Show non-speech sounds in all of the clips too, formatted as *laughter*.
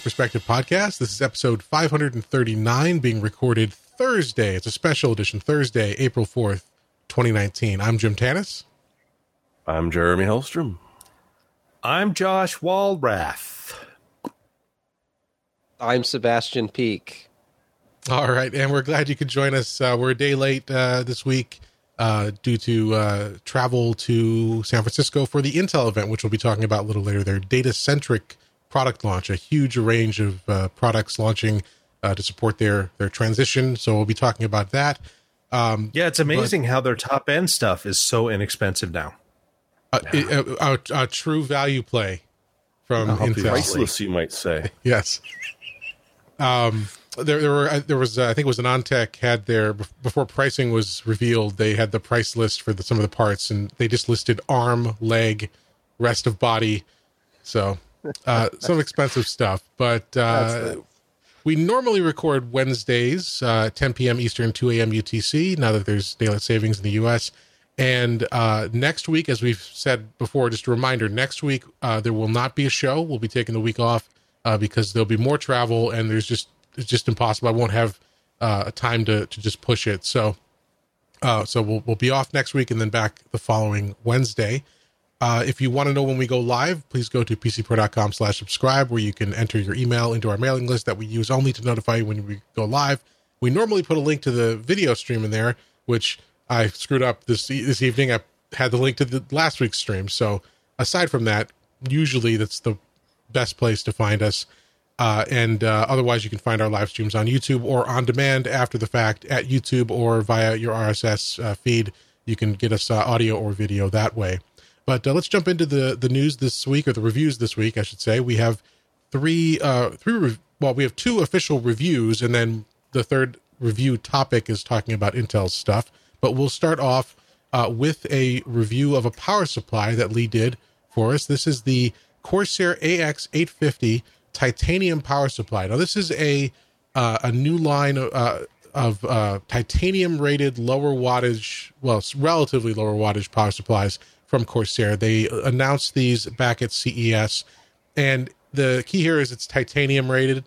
PC Perspective podcast. This is episode 539 being recorded Thursday. It's a special edition Thursday, April 4th, 2019. I'm Jim Tanous. I'm Jeremy Hellstrom. I'm Josh Walrath. I'm Sebastian Peak. All right, and we're glad you could join us. Uh, we're a day late uh, this week uh, due to uh, travel to San Francisco for the Intel event, which we'll be talking about a little later. Their data centric product launch, a huge range of uh, products launching uh, to support their their transition. So we'll be talking about that. Um, yeah, it's amazing but, how their top end stuff is so inexpensive now. A, a, a, a true value play from Intel. Priceless, you might say. *laughs* yes. Um, there, there were uh, there was uh, I think it was an AnandTech had their before pricing was revealed. They had the price list for the, some of the parts, and they just listed arm, leg, rest of body. So uh, some expensive stuff, but uh, we normally record Wednesdays, uh, 10 p.m. Eastern, 2 a.m. UTC. Now that there's daylight savings in the U.S. And uh, next week, as we've said before, just a reminder: next week there will not be a show. We'll be taking the week off because there'll be more travel, and there's just it's just impossible. I won't have uh, a time to to just push it. So, uh, so we'll we'll be off next week and then back the following Wednesday. Uh, if you want to know when we go live, please go to pcper.com slash subscribe where you can enter your email into our mailing list that we use only to notify you when we go live. We normally put a link to the video stream in there, which I screwed up this this evening. I had the link to the last week's stream. So aside from that, usually that's the best place to find us. Uh, and uh, otherwise, you can find our live streams on YouTube or on demand after the fact at YouTube or via your RSS uh, feed. You can get us uh, audio or video that way. But uh, let's jump into the the news this week or the reviews this week, I should say. We have three uh, three re- well, we have two official reviews, and then the third review topic is talking about Intel's stuff. But we'll start off uh, with a review of a power supply that Lee did for us. This is the Corsair AX850 titanium power supply. Now, this is a uh, a new line uh, of uh, titanium rated lower wattage, well, relatively lower wattage power supplies from Corsair. They announced these back at CES, and the key here is it's titanium rated.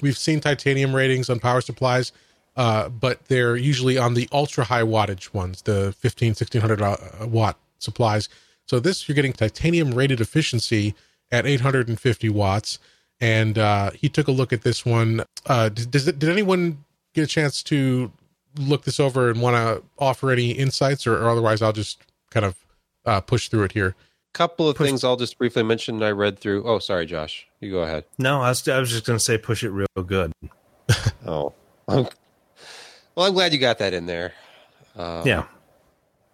We've seen titanium ratings on power supplies, uh, but they're usually on the ultra high wattage ones, the 15, 1600 uh, watt supplies. So this, you're getting titanium rated efficiency at 850 watts and uh, he took a look at this one. Uh, did anyone get a chance to look this over and want to offer any insights, or, or, otherwise I'll just kind of uh, push through it here. Couple of push. things I'll just briefly mention. I read through. Oh, sorry, Josh. You go ahead. No, I was, I was just going to say push it real good. *laughs* oh, well, I'm glad you got that in there. Um, yeah,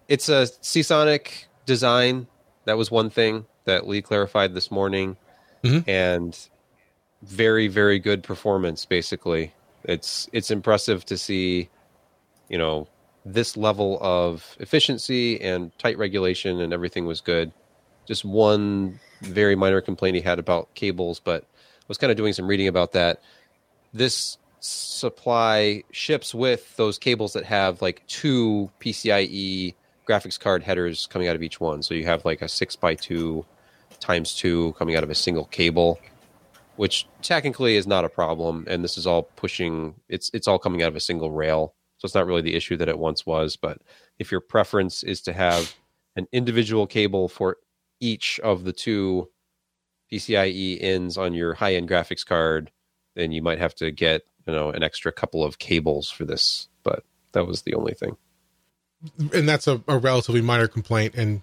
it's a Seasonic design. That was one thing that Lee clarified this morning, mm-hmm. and very very good performance basically it's it's impressive to see you know this level of efficiency and tight regulation and everything was good. Just one very minor complaint he had about cables but was kind of doing some reading about that. This supply ships with those cables that have like two PCIe graphics card headers coming out of each one. So you have like a 6 by 2 times 2 coming out of a single cable which technically is not a problem. And this is all pushing it's it's all coming out of a single rail. So it's not really the issue that it once was. But if your preference is to have an individual cable for each of the two PCIe ins on your high end graphics card, then you might have to get, you know, an extra couple of cables for this. But that was the only thing. And that's a, a relatively minor complaint and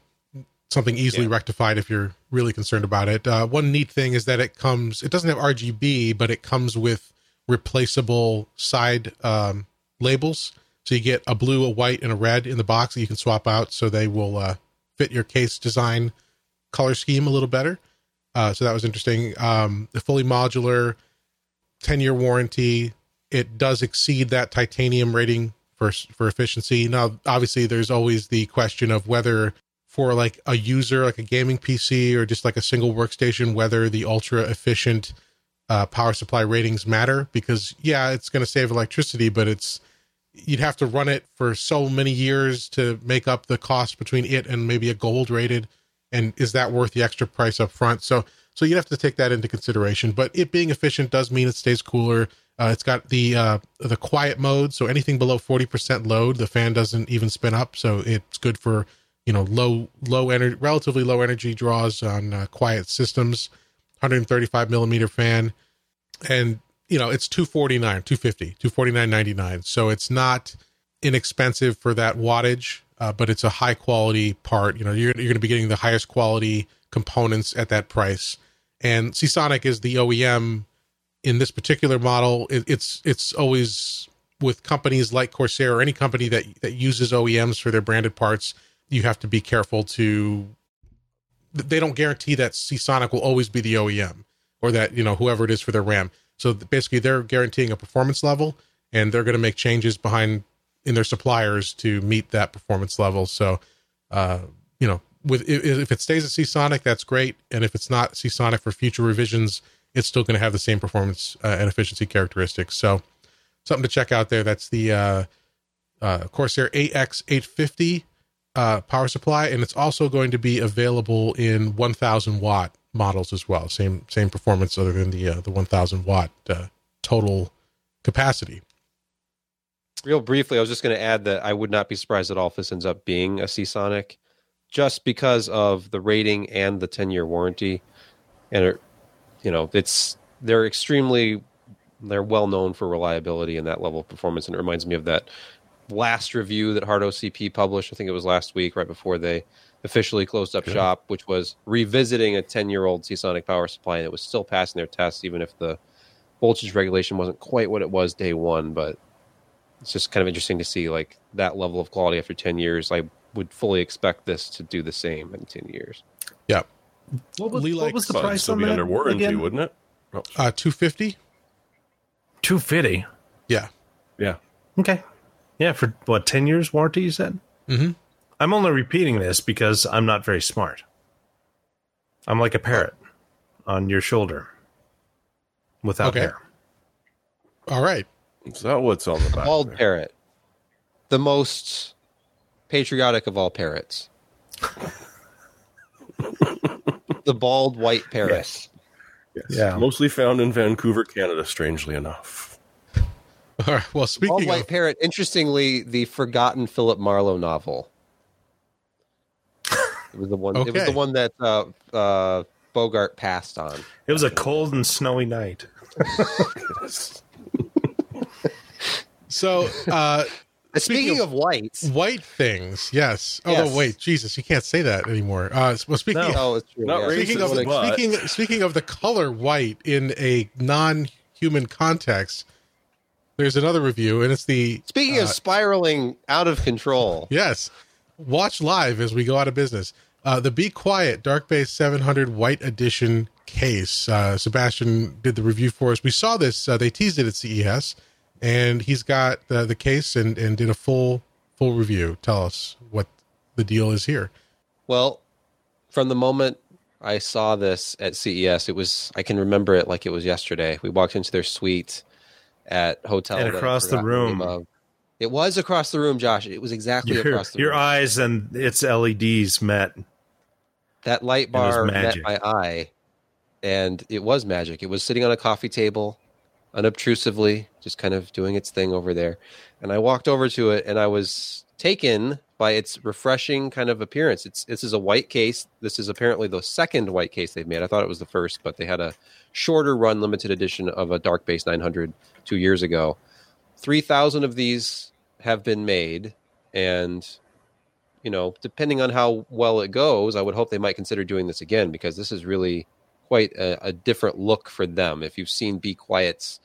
something easily yeah. rectified if you're really concerned about it. Uh, one neat thing is that it comes, it doesn't have RGB, but it comes with replaceable side um, labels. So you get a blue, a white, and a red in the box that you can swap out so they will uh, fit your case design color scheme a little better. Uh, so that was interesting. Um, the fully modular 10 year warranty. It does exceed that titanium rating for, for efficiency. Now, obviously, there's always the question of whether for like a user, like a gaming PC or just like a single workstation, whether the ultra efficient uh, power supply ratings matter. Because yeah, it's going to save electricity, but it's you'd have to run it for so many years to make up the cost between it and maybe a gold rated. And is that worth the extra price up front? So So you'd have to take that into consideration. But it being efficient does mean it stays cooler. Uh, it's got the uh, the quiet mode, so anything below forty percent load, the fan doesn't even spin up. So it's good for you know low low energy, relatively low energy draws on uh, quiet systems. 135 millimeter fan, and you know it's 249, 250, 249.99. So it's not inexpensive for that wattage, uh, but it's a high quality part. You know, you're you're going to be getting the highest quality components at that price. And Seasonic is the OEM in this particular model. It, it's it's always with companies like Corsair or any company that that uses OEMs for their branded parts. You have to be careful to. They don't guarantee that Seasonic will always be the OEM or that you know whoever it is for their RAM. So basically, they're guaranteeing a performance level, and they're going to make changes behind in their suppliers to meet that performance level. So, uh, you know, with if it stays at Seasonic, that's great, and if it's not Seasonic for future revisions, it's still going to have the same performance uh, and efficiency characteristics. So, something to check out there. That's the uh, uh, Corsair AX850 uh, power supply, and it's also going to be available in 1,000 watt models as well. Same same performance, other than the uh, the 1,000 watt uh, total capacity. Real briefly, I was just going to add that I would not be surprised at all if this ends up being a Seasonic, just because of the rating and the 10 year warranty, and it, you know it's they're extremely they're well known for reliability and that level of performance, and it reminds me of that last review that Hard OCP published. I think it was last week, right before they officially closed up shop, which was revisiting a 10 year old Seasonic power supply, and it was still passing their tests, even if the voltage regulation wasn't quite what it was day one. But it's just kind of interesting to see like that level of quality after 10 years. I would fully expect this to do the same in 10 years. Yeah. What was, what was the Well, it'd price still on be that under warranty, again? wouldn't it? Oh, Uh, 250. Two fifty. Yeah. yeah. Okay. Yeah, for what ten years warranty? You said. Mhm. I'm only repeating this because I'm not very smart. I'm like a parrot on your shoulder without Okay. hair. All right. Is that what's on the back? Bald there? parrot, the most patriotic of all parrots. *laughs* the bald white parrot. Yes. Yes. Yeah. Mostly found in Vancouver, Canada, strangely enough. *laughs* All right. Well, Bald speaking white of, parrot. Interestingly, the forgotten Philip Marlowe novel. It was the one. It was the one that uh, uh, Bogart passed on. It was a cold and snowy night. *laughs* so uh, Speaking, of- of white, white things, yes. Oh Yes. wait, Jesus, you can't say that anymore. Uh, well, speaking No. of, oh, it's true. Not yeah. racist, speaking of but- speaking speaking of the color white in a non-human context, there's another review, and it's the Speaking uh, of spiraling out of control, Yes. Watch live as we go out of business. Uh, the Be Quiet Dark Base 700 White Edition case. Uh, Sebastian did the review for us. We saw this. Uh, they teased it at CES, and he's got uh, the case and, and did a full full review. Tell us what the deal is here. Well, from the moment I saw this at CES, it was I can remember it like it was yesterday. We walked into their suite at hotel And across the room. of. It was across the room, Josh. It was exactly Your, across the your room. eyes and its LEDs met. that light bar met magic. my eye, and it was magic. It was sitting on a coffee table, unobtrusively, just kind of doing its thing over there. And I walked over to it, and I was taken by its refreshing kind of appearance. It's this is a white case. This is apparently the second white case they've made. I thought it was the first, but they had a shorter run limited edition of a Dark Base 900 two years ago. Three thousand of these have been made, and you know, depending on how well it goes, I would hope they might consider doing this again because this is really quite a, a different look for them. If you've seen Be Quiet's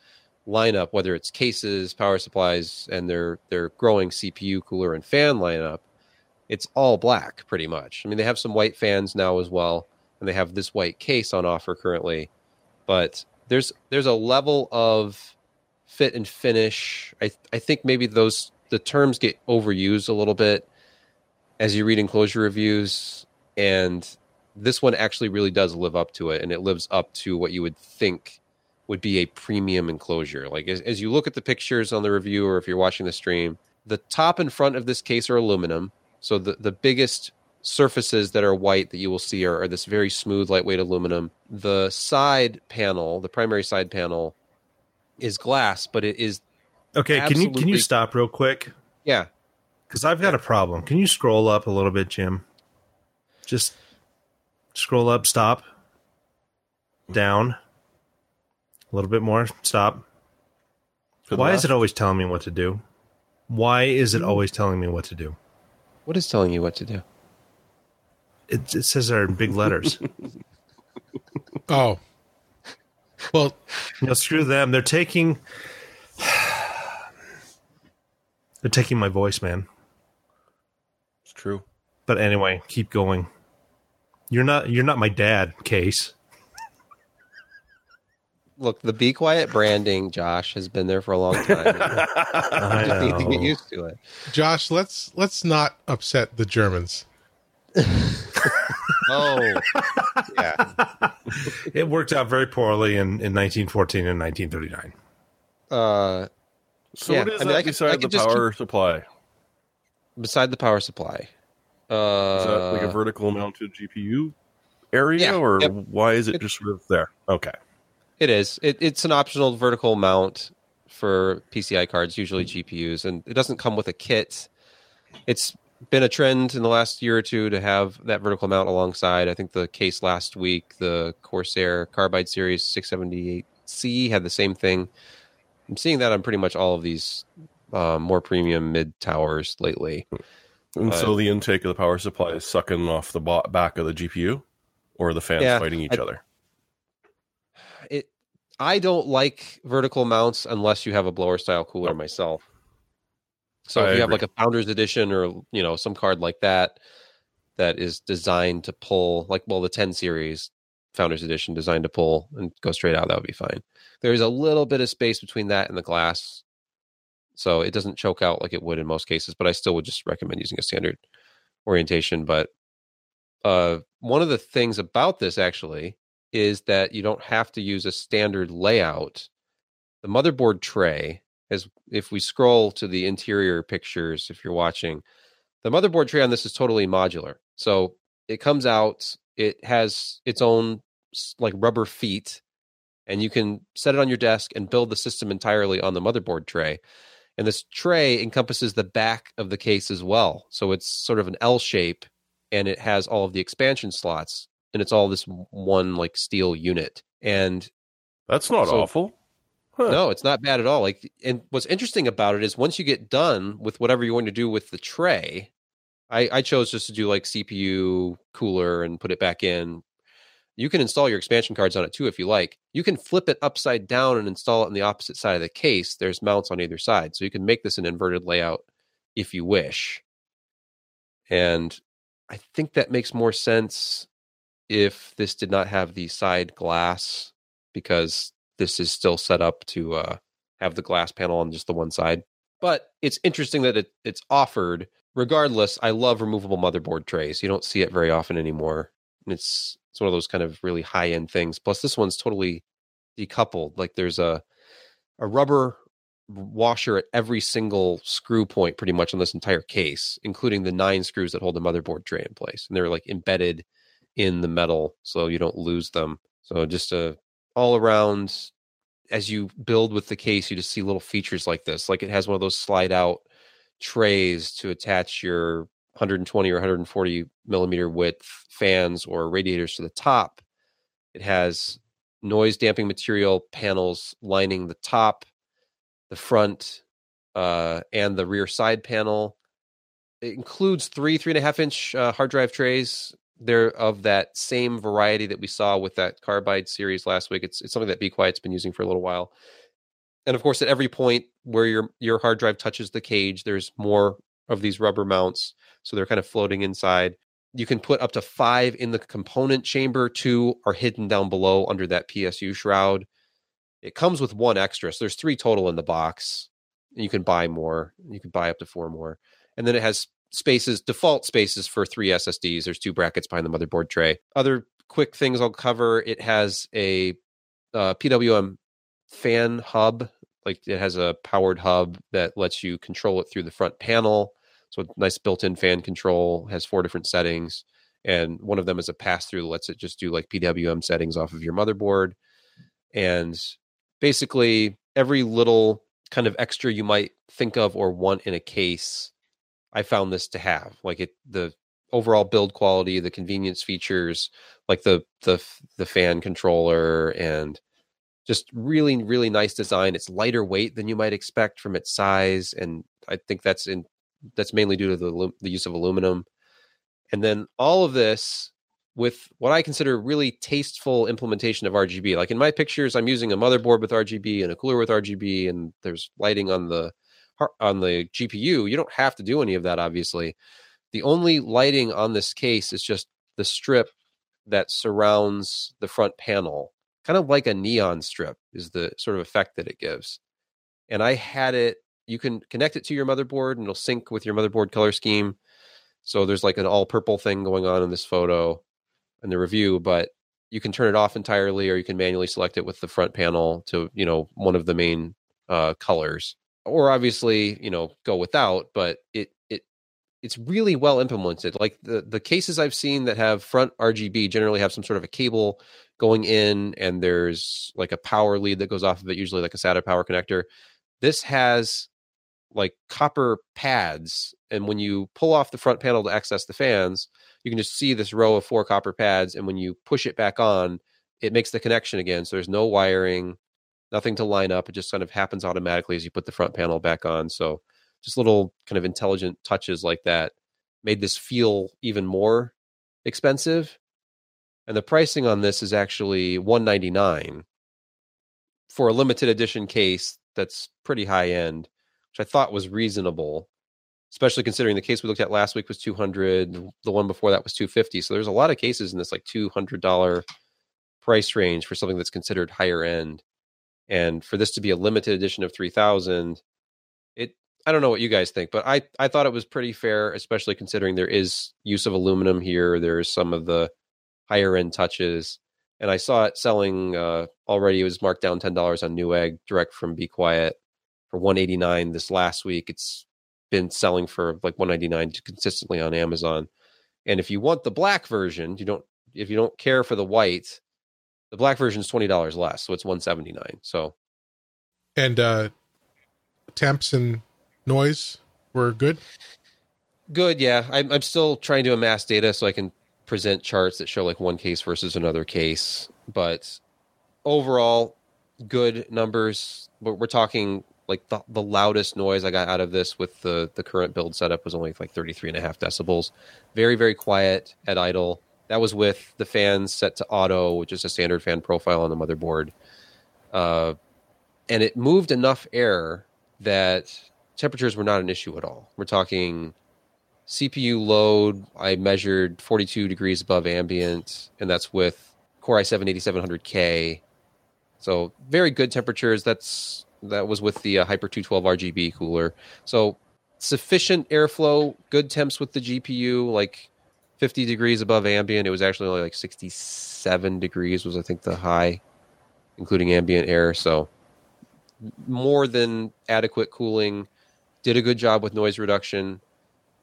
lineup, whether it's cases, power supplies, and their their growing CPU, cooler, and fan lineup, it's all black pretty much. I mean, they have some white fans now as well, and they have this white case on offer currently, but there's there's a level of fit and finish. I I think maybe those the terms get overused a little bit as you read enclosure reviews and this one actually really does live up to it and it lives up to what you would think would be a premium enclosure like as, as you look at the pictures on the review or if you're watching the stream the top and front of this case are aluminum so the, the biggest surfaces that are white that you will see are, are this very smooth, lightweight aluminum. The side panel, the primary side panel, is glass, but it is Okay, can you can you stop real quick? yeah. Because I've got a problem. Can you scroll up a little bit, Jim? Just scroll up, stop, down, a little bit more, stop. To the Why is it always telling me what to do? Why is it hmm. always telling me what to do? What is telling you what to do? It, it says there in big letters. *laughs* Oh, well, you know, screw them. They're taking. They're taking my voice, man. It's true. But anyway, keep going. You're not. You're not my dad, Case. Look, the Be Quiet branding, Josh, has been there for a long time. I *laughs* You just need to get used to it. Josh, let's let's not upset the Germans. *laughs* Oh, yeah. It worked out very poorly in, in 1914 and 1939. Uh, So Yeah, what is I mean, that I could- I beside the could just power supply? beside the power supply. Uh, Is that like a vertical mounted GPU area, yeah, or yep. why is it It- just sort of there? Okay. It is. It, it's an optional vertical mount for PCI cards, usually GPUs, and it doesn't come with a kit. It's been a trend in the last year or two to have that vertical mount alongside. I think the case last week, the Corsair Carbide Series 678C had the same thing. I'm seeing that on pretty much all of these um, more premium mid towers lately. And Uh, so the intake of the power supply is sucking off the back of the GPU, or the fans Yeah, fighting each I- other. I don't like vertical mounts unless you have a blower style cooler Nope. myself. So I if you have like a founders edition or you know some card like that that is designed to pull like well the 10 series founders edition designed to pull and go straight out that would be fine. There's a little bit of space between that and the glass. So it doesn't choke out like it would in most cases, but I still would just recommend using a standard orientation but uh one of the things about this actually is that you don't have to use a standard layout. The motherboard tray, as if we scroll to the interior pictures, if you're watching, the motherboard tray on this is totally modular. So it comes out, it has its own like rubber feet, and you can set it on your desk and build the system entirely on the motherboard tray. And this tray encompasses the back of the case as well. So it's sort of an L shape and it has all of the expansion slots and it's all this one like steel unit. And That's not So- awful. Huh. no, it's not bad at all. Like, and what's interesting about it is once you get done with whatever you're going to do with the tray, I, I chose just to do like CPU cooler and put it back in. You can install your expansion cards on it too if you like. You can flip it upside down and install it on the opposite side of the case. There's mounts on either side, so you can make this an inverted layout if you wish. And I think that makes more sense if this did not have the side glass because this is still set up to uh, have the glass panel on just the one side. But it's interesting that it, it's offered. Regardless, I love removable motherboard trays. You don't see it very often anymore. And it's it's one of those kind of really high end things. Plus, this one's totally decoupled. Like there's a a rubber washer at every single screw point pretty much on this entire case, including the nine screws that hold the motherboard tray in place. And they're like embedded in the metal so you don't lose them. So just a all around as you build with the case, you just see little features like this. Like it has one of those slide out trays to attach your 120 or 140 millimeter width fans or radiators to the top. It has noise damping material panels lining the top, the front, uh, and the rear side panel. It includes three three and a half inch uh, hard drive trays. They're of that same variety that we saw with that carbide series last week. It's it's something that Be Quiet's been using for a little while. And of course, at every point where your your hard drive touches the cage, there's more of these rubber mounts, so they're kind of floating inside. You can put up to five in the component chamber. Two are hidden down below under that PSU shroud. It comes with one extra, so there's three total in the box. You can buy more. You can buy up to four more, and then it has spaces, default spaces for three SSDs. There's two brackets behind the motherboard tray. Other quick things I'll cover. It has a uh, PWM fan hub. Like it has a powered hub that lets you control it through the front panel. So nice built-in fan control has four different settings, and one of them is a pass-through that lets it just do like PWM settings off of your motherboard, and basically every little kind of extra you might think of or want in a case, I found this to have like it the overall build quality, the convenience features, like the the the fan controller and just really really nice design. It's lighter weight than you might expect from its size and i think that's in that's mainly due to the, the use of aluminum. And then all of this with what i consider really tasteful implementation of rgb like in my pictures i'm using a motherboard with rgb and a cooler with rgb and there's lighting on the on the gpu you don't have to do any of that obviously the only lighting on this case is just the strip that surrounds the front panel kind of like a neon strip is the sort of effect that it gives. And I had it, you can connect it to your motherboard and it'll sync with your motherboard color scheme. So there's like an all purple thing going on in this photo in the review, but you can turn it off entirely or you can manually select it with the front panel to, you know, one of the main uh, colors. Or obviously, you know, go without, but it it it's really well implemented. Like the the cases I've seen that have front RGB generally have some sort of a cable going in and there's like a power lead that goes off of it usually like a SATA power connector this has like copper pads and when you pull off the front panel to access the fans you can just see this row of four copper pads and when you push it back on it makes the connection again so there's no wiring nothing to line up it just kind of happens automatically as you put the front panel back on so just little kind of intelligent touches like that made this feel even more expensive and the pricing on this is actually 199 for a limited edition case that's pretty high end which i thought was reasonable especially considering the case we looked at last week was 200 the one before that was 250 so there's a lot of cases in this like $200 price range for something that's considered higher end and for this to be a limited edition of 3000 it i don't know what you guys think but i i thought it was pretty fair especially considering there is use of aluminum here there's some of the higher end touches. And I saw it selling uh, already. It was marked down ten dollars on Newegg direct from Be Quiet for one eighty nine this last week. It's been selling for like one ninety nine consistently on Amazon. And if you want the black version, you don't. If you don't care for the white, the black version is twenty dollars less, so it's one seventy nine. So, and uh temps and noise were good. Good, yeah. I'm, I'm still trying to amass data so I can present charts that show like one case versus another case. But overall, good numbers. But we're talking like the, the loudest noise I got out of this with the, the current build setup was only like 33 and a half decibels. Very, very quiet at idle. That was with the fans set to auto, which is a standard fan profile on the motherboard. Uh, and it moved enough air that temperatures were not an issue at all. We're talking CPU load, I measured 42 degrees above ambient, and that's with Core i7 8700K. So very good temperatures. That's that was with the uh, Hyper 212 RGB cooler. So sufficient airflow, good temps with the GPU, like 50 degrees above ambient. It was actually only like 67 degrees was I think the high, including ambient air. So more than adequate cooling. Did a good job with noise reduction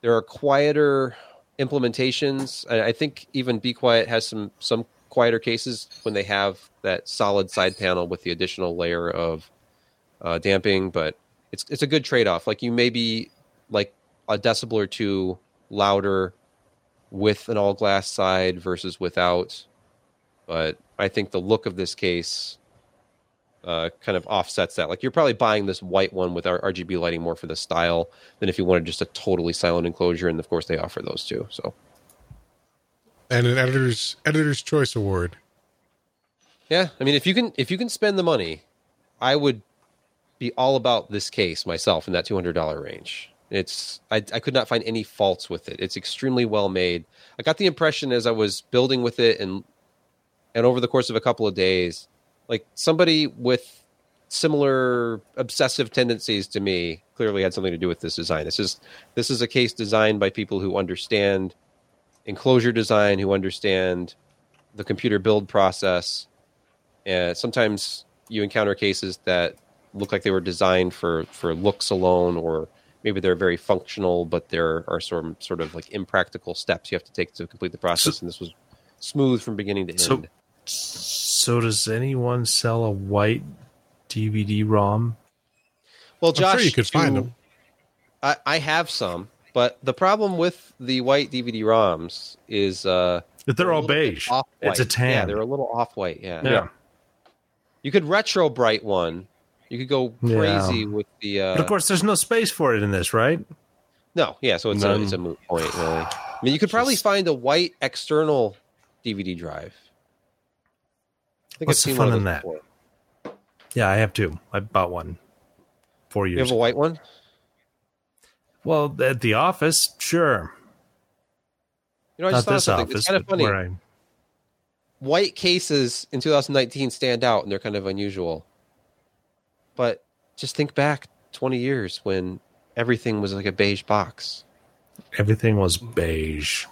there are quieter implementations. I think even Be Quiet has some some quieter cases when they have that solid side panel with the additional layer of uh, damping, but it's it's a good trade off. Like you may be like a decibel or two louder with an all glass side versus without, but I think the look of this case uh, kind of offsets that. Like you're probably buying this white one with our RGB lighting more for the style than if you wanted just a totally silent enclosure. And of course, they offer those too. So, and an editor's editor's choice award. Yeah, I mean, if you can if you can spend the money, I would be all about this case myself in that two hundred dollar range. It's I, I could not find any faults with it. It's extremely well made. I got the impression as I was building with it and and over the course of a couple of days like somebody with similar obsessive tendencies to me clearly had something to do with this design. This is this is a case designed by people who understand enclosure design, who understand the computer build process. And sometimes you encounter cases that look like they were designed for for looks alone or maybe they're very functional, but there are some sort of like impractical steps you have to take to complete the process. So- and this was smooth from beginning to end. So, so does anyone sell a white DVD ROM? well, Josh, sure you could find them. I, I have some, but the problem with the white DVD ROMs is uh, That they're a all beige. It's a tan. Yeah, they're a little off white. Yeah. Yeah. you could retro bright one. You could go Yeah. crazy with the. Uh, But of course, there's no space for it in this, right? no, yeah. So it's a, it's a moot point, really. I mean, you could probably find a white external DVD drive. I think What's the I've seen fun one in that? before. Yeah, I have two. I bought one four years. You have a white one? well, at the office, sure. You know, I Not just thought this something. office. It's kind of funny. I- white cases in 2019 stand out and they're kind of unusual. But just think back 20 years when everything was like a beige box. everything was beige.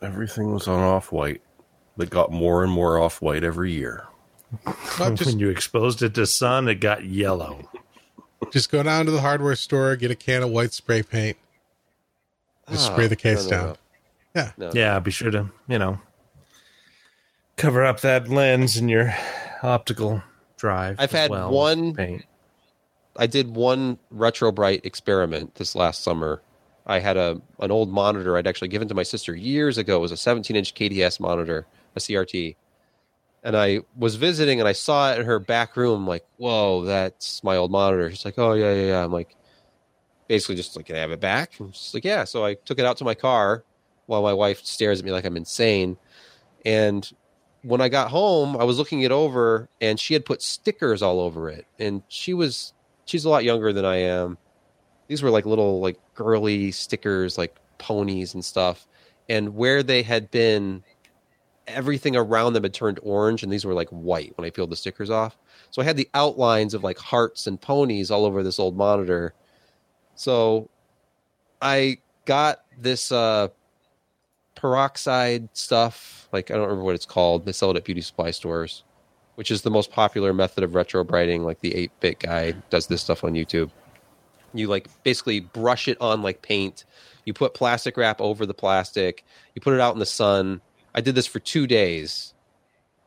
Everything was on off white. That got more and more off white every year. *laughs* Just when you exposed it to sun, it got yellow. just go down to the hardware store, get a can of white spray paint, just Ah, spray the case no, no, down. Yeah. No. Yeah, be sure to you know cover up that lens in your optical drive. I've had well. one- paint. I did one retro bright experiment this last summer. I had a an old monitor I'd actually given to my sister years ago. It was a 17 inch KDS monitor, a CRT. And I was visiting and I saw it in her back room. I'm like, whoa, that's my old monitor. She's like, oh yeah, yeah, yeah. I'm like, basically just like, can I have it back? And she's like, yeah. So I took it out to my car while my wife stares at me like I'm insane. And when I got home, I was looking it over and she had put stickers all over it. And she was she's a lot younger than I am. These were like little like girly stickers, like ponies and stuff. And where they had been, everything around them had turned orange, and these were like white when I peeled the stickers off. So I had the outlines of like hearts and ponies all over this old monitor. So I got this uh peroxide stuff, like I don't remember what it's called. They sell it at beauty supply stores which is the most popular method of retro brighting. Like the 8 bit guy does this stuff on YouTube. You like basically brush it on like paint. You put plastic wrap over the plastic. You put it out in the sun. I did this for two days,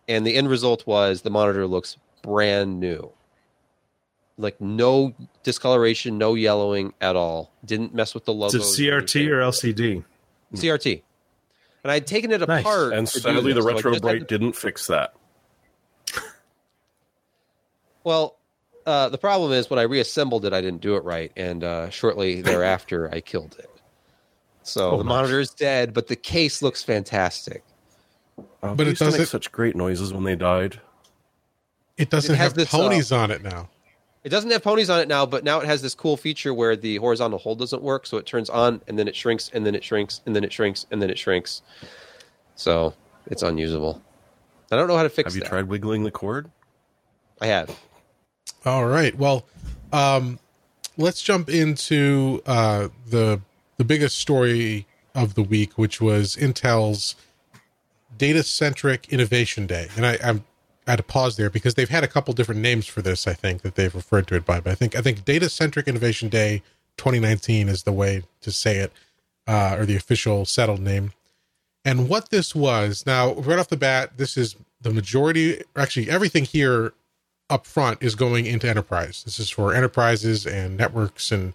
and the end result was the monitor looks brand new. Like no discoloration, no yellowing at all. Didn't mess with the logo. Is it CRT or LCD? CRT? And I'd taken it Nice. apart. And sadly, the this, so retro bright to- didn't fix that. Well, uh, the problem is when I reassembled it, I didn't do it right, and uh, shortly *laughs* thereafter, I killed it. So Oh, the nice. monitor is dead, but the case looks fantastic. Uh, But it used to make such great noises when they died. It doesn't It has have this, uh, ponies on it now. It doesn't have ponies on it now, but now it has this cool feature where the horizontal hold doesn't work, so it turns on and then it shrinks and then it shrinks and then it shrinks and then it shrinks. So it's unusable. I don't know how to fix Have you that. tried wiggling the cord? I have. All right. Well, um, let's jump into uh, the the biggest story of the week, which was Intel's Data Centric Innovation Day. And I, I'm I had to pause there because they've had a couple different names for this. I think that they've referred to it by, but I think I think Data Centric Innovation Day 2019 is the way to say it, uh, or the official settled name. And what this was now, right off the bat, this is the majority, actually everything here up front is going into enterprise. This is for enterprises and networks and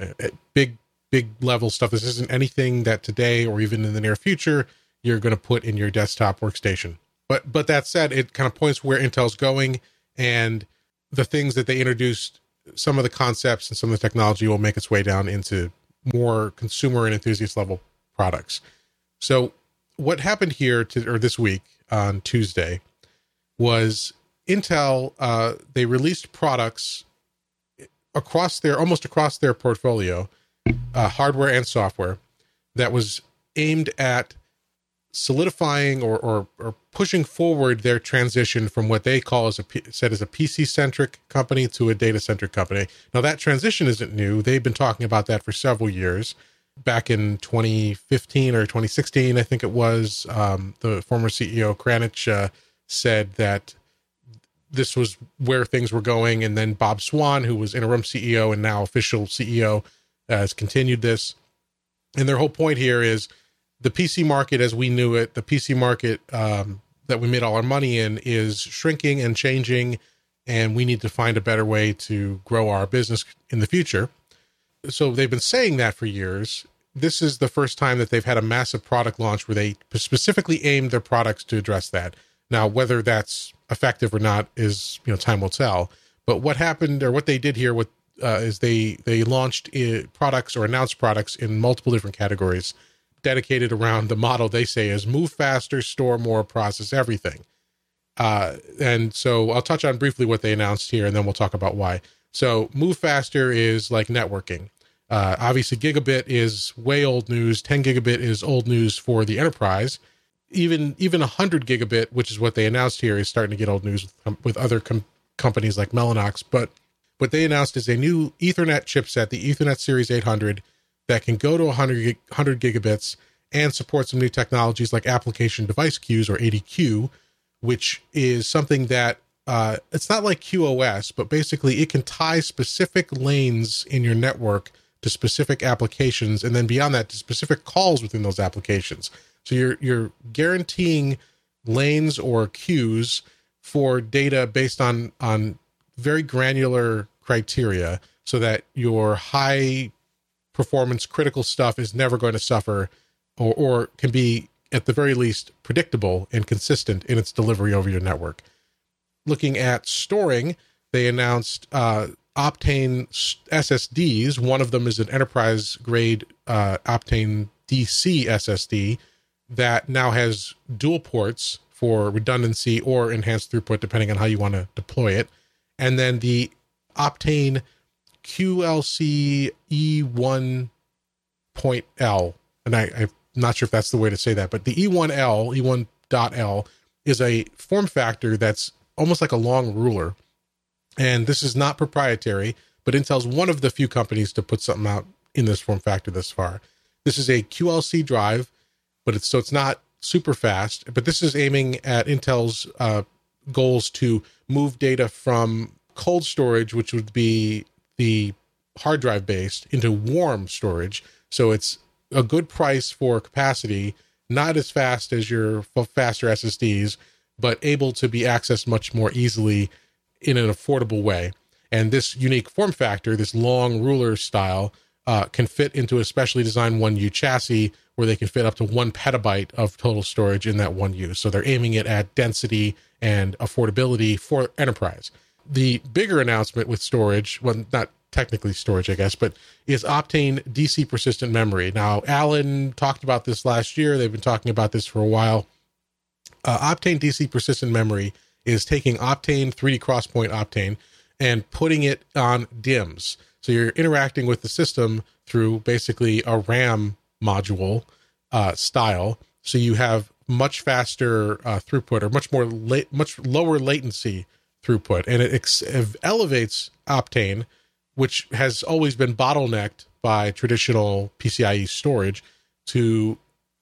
uh, big, big level stuff. This isn't anything that today or even in the near future you're going to put in your desktop workstation. But but that said, it kind of points where Intel's going and the things that they introduced. Some of the concepts and some of the technology will make its way down into more consumer and enthusiast level products. So what happened here to or this week on Tuesday was Intel uh, they released products across their almost across their portfolio, uh, hardware and software, that was aimed at solidifying or, or or pushing forward their transition from what they call as a said as a PC centric company to a data centric company. Now that transition isn't new; they've been talking about that for several years. Back in 2015 or 2016, I think it was, um, the former CEO Krzanich uh, said that this was where things were going. And then Bob Swan, who was interim CEO and now official CEO, has continued this. And their whole point here is the PC market as we knew it, the PC market um, that we made all our money in is shrinking and changing, and we need to find a better way to grow our business in the future. So they've been saying that for years. This is the first time that they've had a massive product launch where they specifically aimed their products to address that. Now, whether that's effective or not is you know time will tell. But what happened or what they did here with uh, is they they launched uh, products or announced products in multiple different categories dedicated around the model they say is move faster, store more, process everything. Uh, and so I'll touch on briefly what they announced here, and then we'll talk about why. So move faster is like networking. Uh, obviously, gigabit is way old news. 10 gigabit is old news for the enterprise. Even even 100 gigabit, which is what they announced here, is starting to get old news with, with other com- companies like Mellanox. But what they announced is a new Ethernet chipset, the Ethernet Series 800, that can go to 100, 100 gigabits and support some new technologies like application device queues or ADQ, which is something that uh, it's not like QoS, but basically it can tie specific lanes in your network to specific applications, and then beyond that to specific calls within those applications. So you're you're guaranteeing lanes or queues for data based on on very granular criteria, so that your high performance critical stuff is never going to suffer or, or can be at the very least predictable and consistent in its delivery over your network. Looking at storing, they announced uh, Optane SSDs. One of them is an enterprise grade uh, Optane DC SSD that now has dual ports for redundancy or enhanced throughput, depending on how you want to deploy it. And then the Optane QLC E1.L, and I, I'm not sure if that's the way to say that, but the E1L, E1.L, is a form factor that's almost like a long ruler. And this is not proprietary, but Intel's one of the few companies to put something out in this form factor thus far. This is a QLC drive, but it's so it's not super fast. But this is aiming at Intel's uh, goals to move data from cold storage, which would be the hard drive based into warm storage. So it's a good price for capacity, not as fast as your faster SSDs, but able to be accessed much more easily in an affordable way. And this unique form factor, this long ruler style, uh, can fit into a specially designed 1U chassis where they can fit up to one petabyte of total storage in that 1U. So they're aiming it at density and affordability for enterprise the bigger announcement with storage, well, not technically storage, I guess, but is Optane DC persistent memory. Now, Alan talked about this last year. They've been talking about this for a while. Uh, Optane DC persistent memory is taking Optane 3D XPoint Optane and putting it on DIMMs. So you're interacting with the system through basically a RAM module uh, style. So you have much faster uh, throughput or much more la- much lower latency throughput, and it ex- elevates Optane, which has always been bottlenecked by traditional PCIe storage, to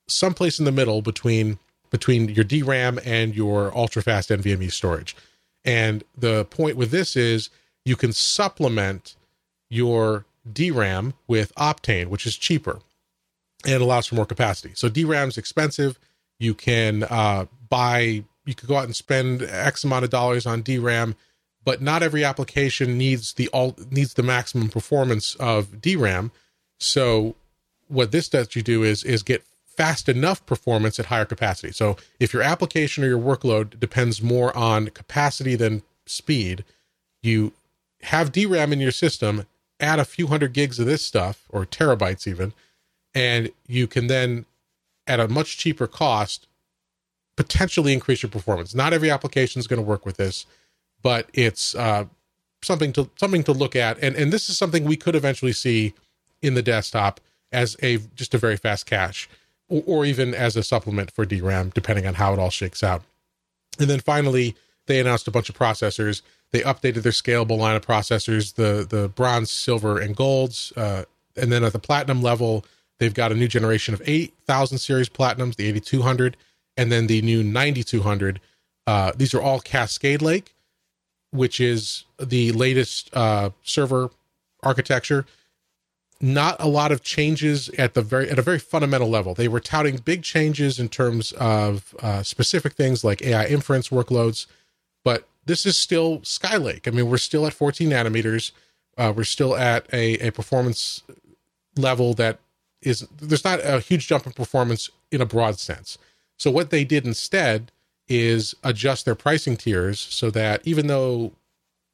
someplace in the middle between between your DRAM and your ultra fast NVMe storage. And the point with this is you can supplement your DRAM with Optane, which is cheaper and allows for more capacity. So DRAM's expensive. You can uh, buy you could go out and spend X amount of dollars on DRAM, but not every application needs the all needs the maximum performance of DRAM. So what this lets you do is is get fast enough performance at higher capacity. So if your application or your workload depends more on capacity than speed, you have DRAM in your system, add a few hundred gigs of this stuff or terabytes even, and you can then at a much cheaper cost potentially increase your performance. Not every application is going to work with this, but it's uh, something to something to look at. And and this is something we could eventually see in the desktop as a just a very fast cache, or, or even as a supplement for DRAM, depending on how it all shakes out. And then finally, they announced a bunch of processors. They updated their scalable line of processors, the the bronze, silver, and golds. Uh, and then at the platinum level, they've got a new generation of 8000 series platinums, the 8200 and then the new 9200. Uh, these are all Cascade Lake, which is the latest uh, server architecture. not a lot of changes at the very at a very fundamental level. They were touting big changes in terms of uh, specific things like AI inference workloads, but this is still Skylake. I mean, we're still at 14 nanometers. Uh, we're still at a, a performance level that is there's not a huge jump in performance in a broad sense. So what they did instead is adjust their pricing tiers so that even though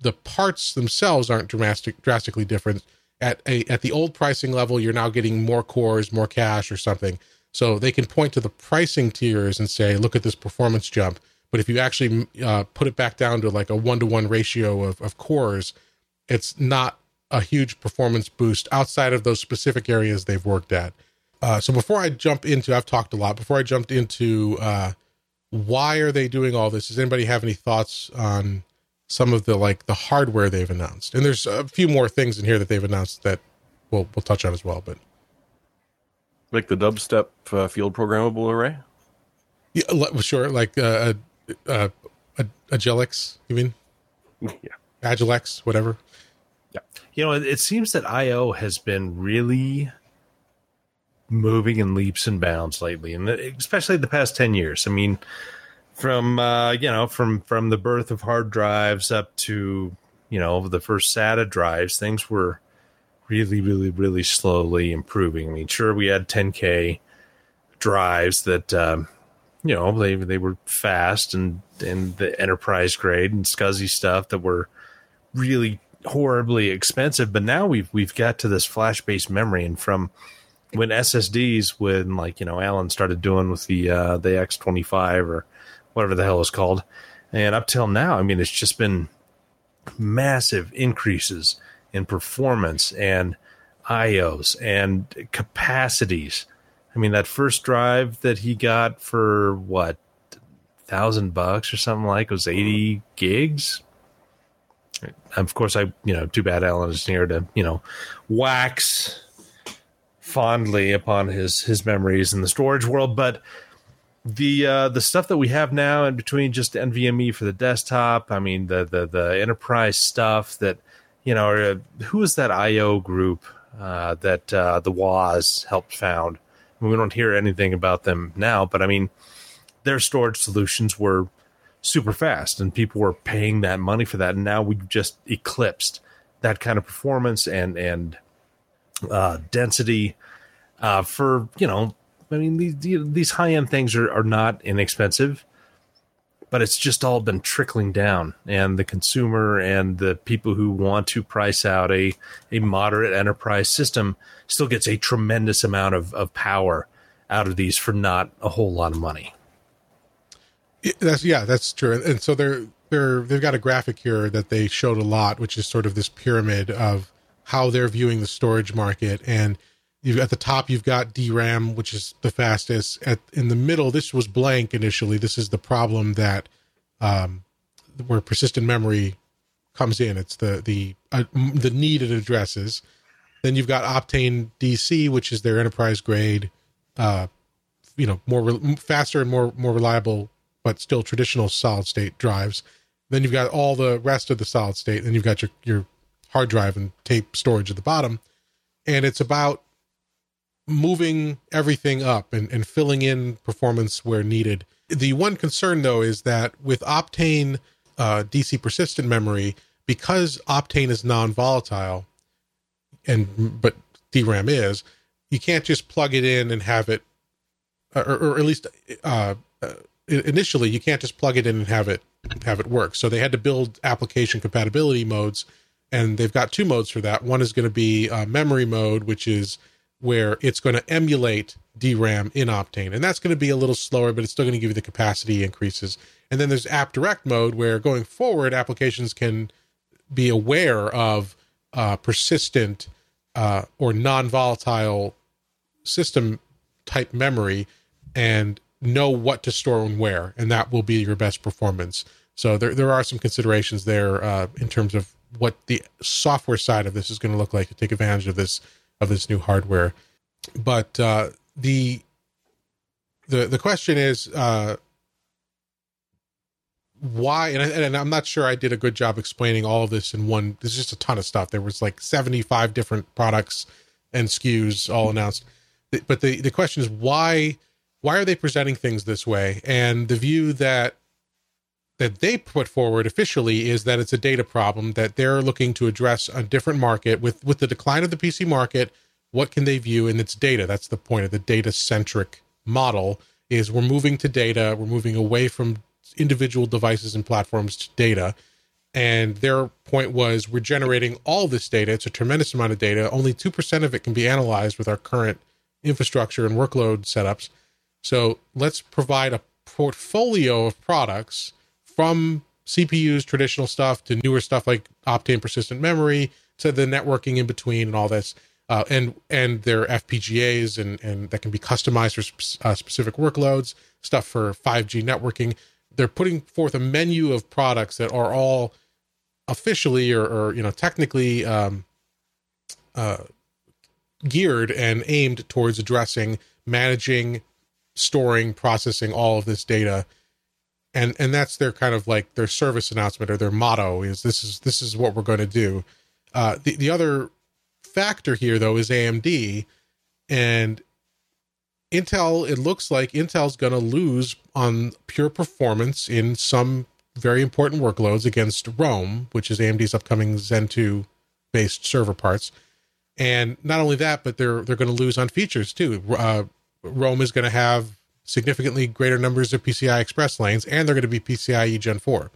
the parts themselves aren't drastic, drastically different, at a at the old pricing level, you're now getting more cores, more cache, or something. So they can point to the pricing tiers and say, "Look at this performance jump." But if you actually uh, put it back down to like a one to one ratio of, of cores, it's not a huge performance boost outside of those specific areas they've worked at. Uh, so before I jump into, I've talked a lot. Before I jumped into uh, why are they doing all this? Does anybody have any thoughts on some of the like the hardware they've announced? And there's a few more things in here that they've announced that we'll we'll touch on as well. But like the dubstep uh, field programmable array. Yeah, sure. Like uh, uh, uh, Agilex, you mean? *laughs* yeah. Agilex, whatever. Yeah. You know, it, it seems that IO has been really moving in leaps and bounds lately, and especially the past 10 years. I mean, from, uh, you know, from, from the birth of hard drives up to, you know, the first SATA drives, things were really, really, really slowly improving. I mean, sure, we had 10K drives that, um, you know, they they were fast and and the enterprise grade and SCSI stuff that were really horribly expensive. But now we've we've got to this flash based memory, and from when SSDs, when like you know Alan started doing with the uh, the X twenty five or whatever the hell it's called, and up till now, I mean, it's just been massive increases in performance and IOs and capacities I mean, that first drive that he got for what thousand bucks or something like was eighty gigs. Of course, I you know, too bad Alan is here to you know wax fondly upon his his memories in the storage world, but the uh, the stuff that we have now in between just NVMe for the desktop, I mean the the the enterprise stuff that you know, uh, who is that IO group uh, that uh, the Woz helped found? we don't hear anything about them now, but I mean, their storage solutions were super fast and people were paying that money for that. And now we've just eclipsed that kind of performance and, and, uh, density, uh, for, you know, I mean, these, these high end things are, are not inexpensive but it's just all been trickling down. And the consumer and the people who want to price out a, a moderate enterprise system still gets a tremendous amount of, of power out of these for not a whole lot of money. That's yeah that's true. And so they're they're they've got a graphic here that they showed a lot which is sort of this pyramid of how they're viewing the storage market. And You've at the top, you've got DRAM, which is the fastest. At in the middle, this was blank initially. This is the problem that um, where persistent memory comes in. It's the the uh, the need it addresses. Then you've got Optane DC, which is their enterprise grade, uh, you know, more re- faster and more more reliable, but still traditional solid state drives. Then you've got all the rest of the solid state. Then you've got your your hard drive and tape storage at the bottom, and it's about moving everything up and, and filling in performance where needed. The one concern, though, is that with Optane uh, DC persistent memory, because Optane is non-volatile, and but DRAM is, you can't just plug it in and have it, or, or at least uh, uh, initially, you can't just plug it in and have it have it work. So they had to build application compatibility modes, and they've got two modes for that. One is going to be uh, memory mode, which is where it's going to emulate DRAM in Optane. And that's going to be a little slower, but it's still going to give you the capacity increases. And then there's app direct mode where going forward, applications can be aware of uh, persistent uh, or non volatile system type memory and know what to store and where. And that will be your best performance. So there, there are some considerations there uh, in terms of what the software side of this is going to look like to take advantage of this of this new hardware. But uh, the the the question is uh, why, and, I, and I'm not sure I did a good job explaining all of this in one. There's just a ton of stuff. There was like 75 different products and SKUs all announced. But the the question is why why are they presenting things this way? And the view that that they put forward officially is that it's a data problem that they're looking to address a different market with with the decline of the PC market. What can they view in its data? That's the point of the data centric model. Is we're moving to data, we're moving away from individual devices and platforms to data. And their point was we're generating all this data. It's a tremendous amount of data. Only 2% of it can be analyzed with our current infrastructure and workload setups. So let's provide a portfolio of products from CPUs, traditional stuff, to newer stuff like Optane persistent memory, to the networking in between and all this. Uh, and and their FPGAs and and that can be customized for sp- uh, specific workloads, stuff for 5G networking they're putting forth a menu of products that are all officially or, or you know technically um, uh, geared and aimed towards addressing managing storing processing all of this data and and that's their kind of like their service announcement or their motto is this is this is what we're going to do uh, the, the other factor here though is amd and Intel, it looks like Intel's going to lose on pure performance in some very important workloads against Rome, which is AMD's upcoming Zen 2 based server parts. And not only that, but they're they're going to lose on features too. Uh, Rome is going to have significantly greater numbers of PCI Express lanes, and they're going to be PCIe Gen 4.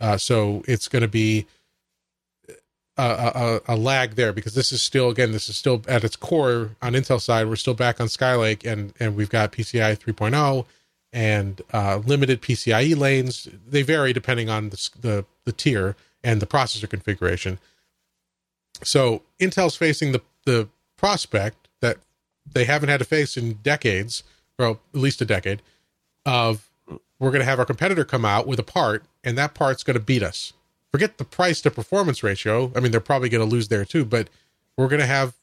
Uh, so it's going to be a, a, a, lag there because this is still again this is still at its core on Intel side we're still back on Skylake and and we've got PCI 3.0 and uh, limited PCIe lanes they vary depending on the, the the tier and the processor configuration. So Intel's facing the the prospect that they haven't had to face in decades or at least a decade of we're going to have our competitor come out with a part and that part's going to beat us forget the price to performance ratio. I mean, they're probably going to lose there too, but we're going to have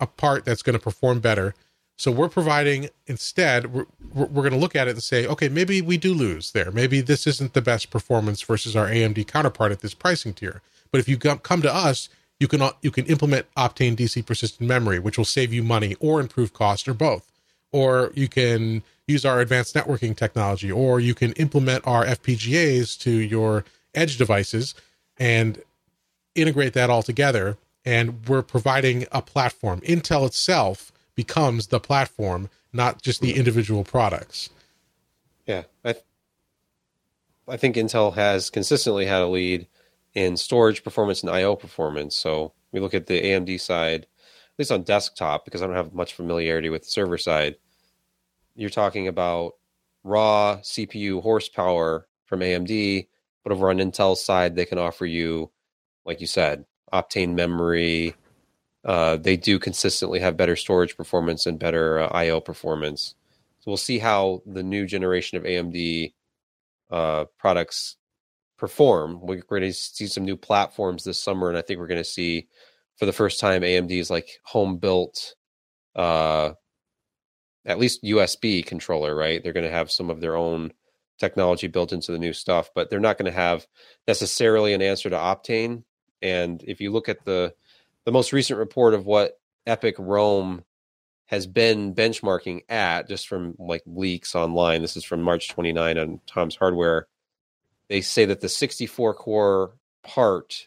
a part that's going to perform better. So we're providing instead, we're, we're going to look at it and say, okay, maybe we do lose there. Maybe this isn't the best performance versus our AMD counterpart at this pricing tier. But if you come to us, you can you can implement Optane DC persistent memory, which will save you money or improve cost or both. Or you can use our advanced networking technology, or you can implement our FPGAs to your edge devices and integrate that all together. And we're providing a platform. Intel itself becomes the platform, not just the individual products. Yeah, I, th- I think Intel has consistently had a lead in storage performance and I/O performance. So we look at the AMD side, at least on desktop, because I don't have much familiarity with server side. You're talking about raw CPU horsepower from AMD but over on Intel's side, they can offer you, like you said, Optane memory. Uh, they do consistently have better storage performance and better uh, I/O performance. So we'll see how the new generation of AMD uh, products perform. We're going to see some new platforms this summer, and I think we're going to see for the first time AMD's like home built, uh, at least USB controller. Right? They're going to have some of their own technology built into the new stuff, but they're not going to have necessarily an answer to Optane. And if you look at the the most recent report of what EPYC Rome has been benchmarking at, just from like leaks online, this is from March 29 on Tom's Hardware. They say that the 64 core part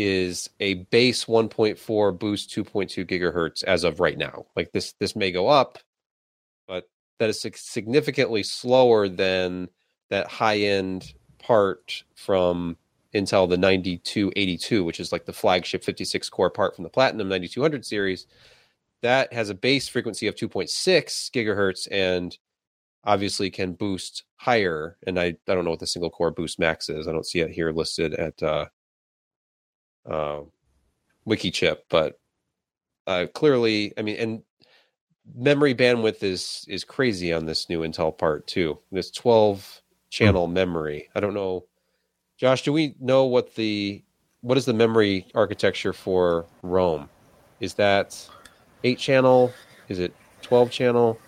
is a base 1.4 boost 2.2 gigahertz as of right now. Like this, this may go up, but that is significantly slower than that high end part from Intel, the 9282, which is like the flagship 56 core part from the Platinum 9200 series. That has a base frequency of 2.6 gigahertz and obviously can boost higher. And I, I don't know what the single core boost max is. I don't see it here listed at uh, uh, Wikichip, but uh, clearly, I mean, and memory bandwidth is is crazy on this new Intel part too. This 12 channel mm. memory. I don't know. Josh, do we know what the what is the memory architecture for Rome? Is that 8 channel? Is it 12 channel?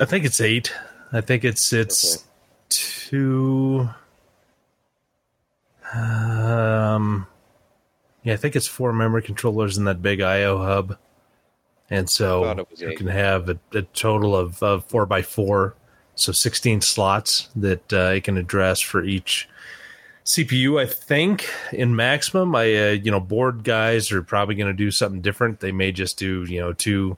I think it's 8. I think it's it's okay. 2 um Yeah, I think it's four memory controllers in that big I/O hub, and so Thought it was you eight. can have a, a total of, of four by four, so sixteen slots that uh, it can address for each CPU. I think in maximum, I uh, you know board guys are probably going to do something different. They may just do you know two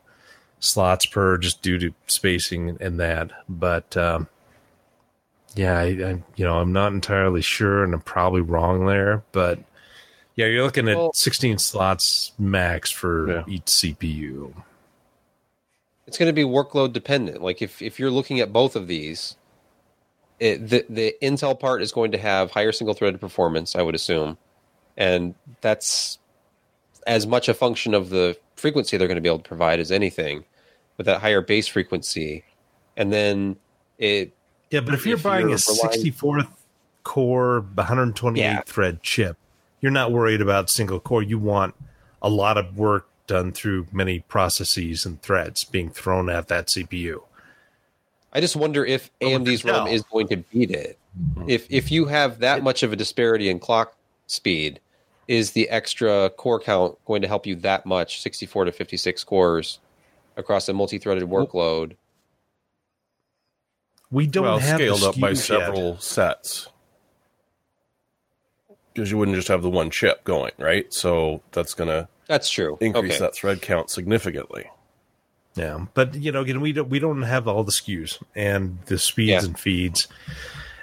slots per, just due to spacing and that. But um, yeah, I, I you know I'm not entirely sure, and I'm probably wrong there, but. Yeah, you're looking at Well- 16 slots max for Yeah. each CPU. it's going to be workload dependent. Like if if you're looking at both of these, it, the the Intel part is going to have higher single threaded performance, I would assume, and that's as much a function of the frequency they're going to be able to provide as anything, with that higher base frequency, and then it Yeah, but if you're If buying you're a relying- 64th core 128 Yeah. thread chip, you're not worried about single core. You want a lot of work done through many processes and threads being thrown at that CPU. I just wonder if But AMD's Intel- Rome is going to beat it. If if you have that much of a disparity in clock speed, is the extra core count going to help you that much, 64 to 56 cores across a multi-threaded workload? We don't well, have the scaled up by SKUs yet. several sets. Because you wouldn't just have the one chip going, right? So that's going to That's true. increase okay. that thread count significantly. Yeah, but you know, again, we don't we don't have all the SKUs and the speeds Yeah. and feeds,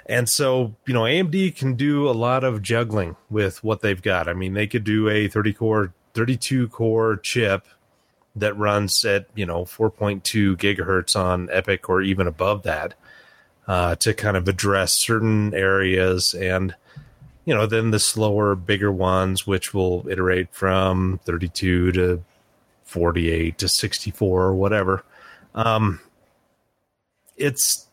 and so you know, AMD can do a lot of juggling with what they've got. I mean, they could do a thirty core, thirty two core chip that runs at you know four point two gigahertz on EPYC or even above that uh, to kind of address certain areas and. You know, then the slower, bigger ones, which will iterate from 32 to 48 to 64 or whatever um it's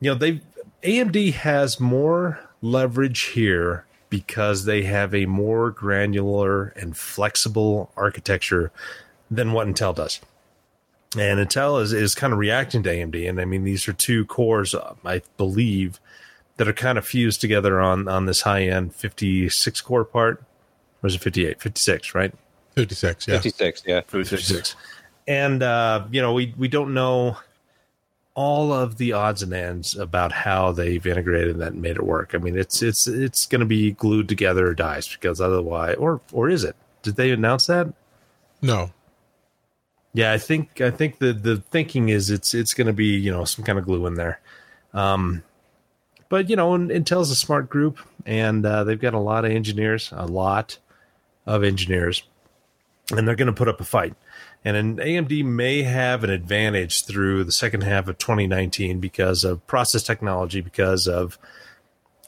you know they AMD has more leverage here because they have a more granular and flexible architecture than what Intel does. And Intel is, is kind of reacting to AMD. And I mean, these are two cores, uh, I believe, that are kind of fused together on, on this high end 56 core part. Or is it 58? 56, right? 56, yeah. 56, yeah. 56. And uh, you know, we we don't know all of the odds and ends about how they've integrated that and made it work. I mean, it's it's it's going to be glued together or dies because otherwise, or or is it? Did they announce that? No. Yeah, I think I think the the thinking is it's it's going to be you know some kind of glue in there. Um, but you know, Intel's a smart group, and uh, they've got a lot of engineers, a lot of engineers, and they're going to put up a fight. And an AMD may have an advantage through the second half of 2019 because of process technology, because of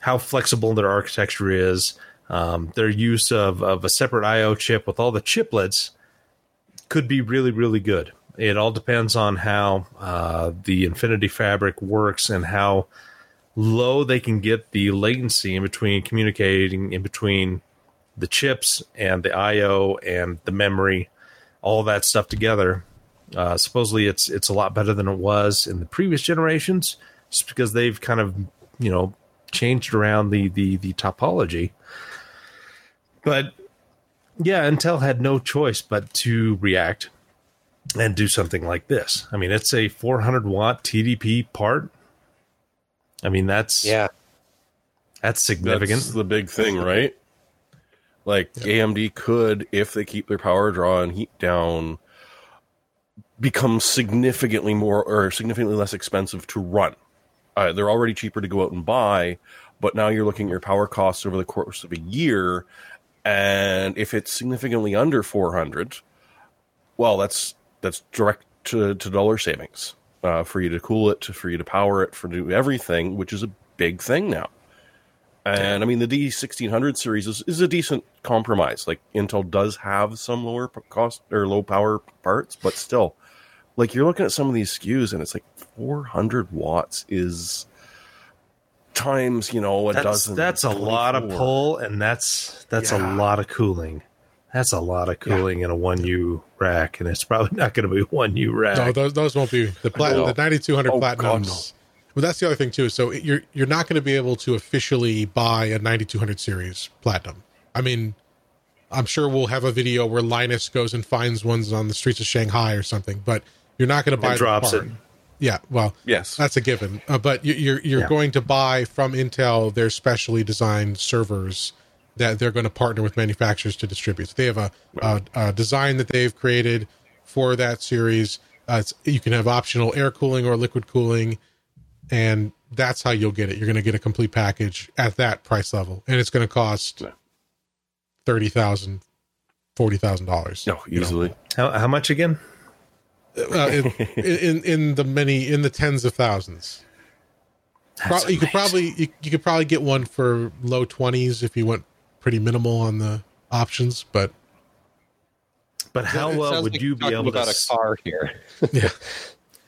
how flexible their architecture is, um, their use of, of a separate I/O chip with all the chiplets could be really, really good. It all depends on how uh, the Infinity Fabric works and how low they can get the latency in between communicating in between the chips and the I/O and the memory, all that stuff together. Uh, supposedly, it's it's a lot better than it was in the previous generations, just because they've kind of you know changed around the the the topology. But yeah, Intel had no choice but to react and do something like this. I mean, it's a 400 watt TDP part. I mean, that's Yeah. that's significant. That's the big thing, right? Like AMD could, if they keep their power draw and heat down, become significantly more or significantly less expensive to run. Uh, they're already cheaper to go out and buy, but now you're looking at your power costs over the course of a year, and if it's significantly under 400, well, that's that's direct to, to dollar savings uh, for you to cool it, for you to power it, for do everything, which is a big thing now. And I mean, the D1600 series is, is a decent compromise. Like Intel does have some lower cost or low power parts, but still, like you're looking at some of these SKUs and it's like 400 watts is times, you know, a That's dozen. that's a lot of pull, and that's that's a lot of cooling. That's a lot of cooling in a one U rack, and it's probably not going to be one U rack. No, those those won't be the plat- the 9200 Oh, God, platinums. Well, that's the other thing too. So you're you're not going to be able to officially buy a 9200 series platinum. I mean, I'm sure we'll have a video where Linus goes and finds ones on the streets of Shanghai or something, but you're not going to buy And the drops part. it. Yeah, well, Yes. that's a given. Uh, but you- you're you're Yeah. going to buy from Intel their specially designed servers that they're going to partner with manufacturers to distribute. So they have a, a, a design that they've created for that series. Uh, you can have optional air cooling or liquid cooling, and that's how you'll get it. You're going to get a complete package at that price level, and it's going to cost Yeah. thirty thousand, forty thousand dollars. no, easily. How, how much again? Uh, in, in in the many in the tens of thousands. Pro- you could probably you, you could probably get one for low twenties if you went pretty minimal on the options, but But how well would like you be able to? about s- a car here? *laughs* yeah,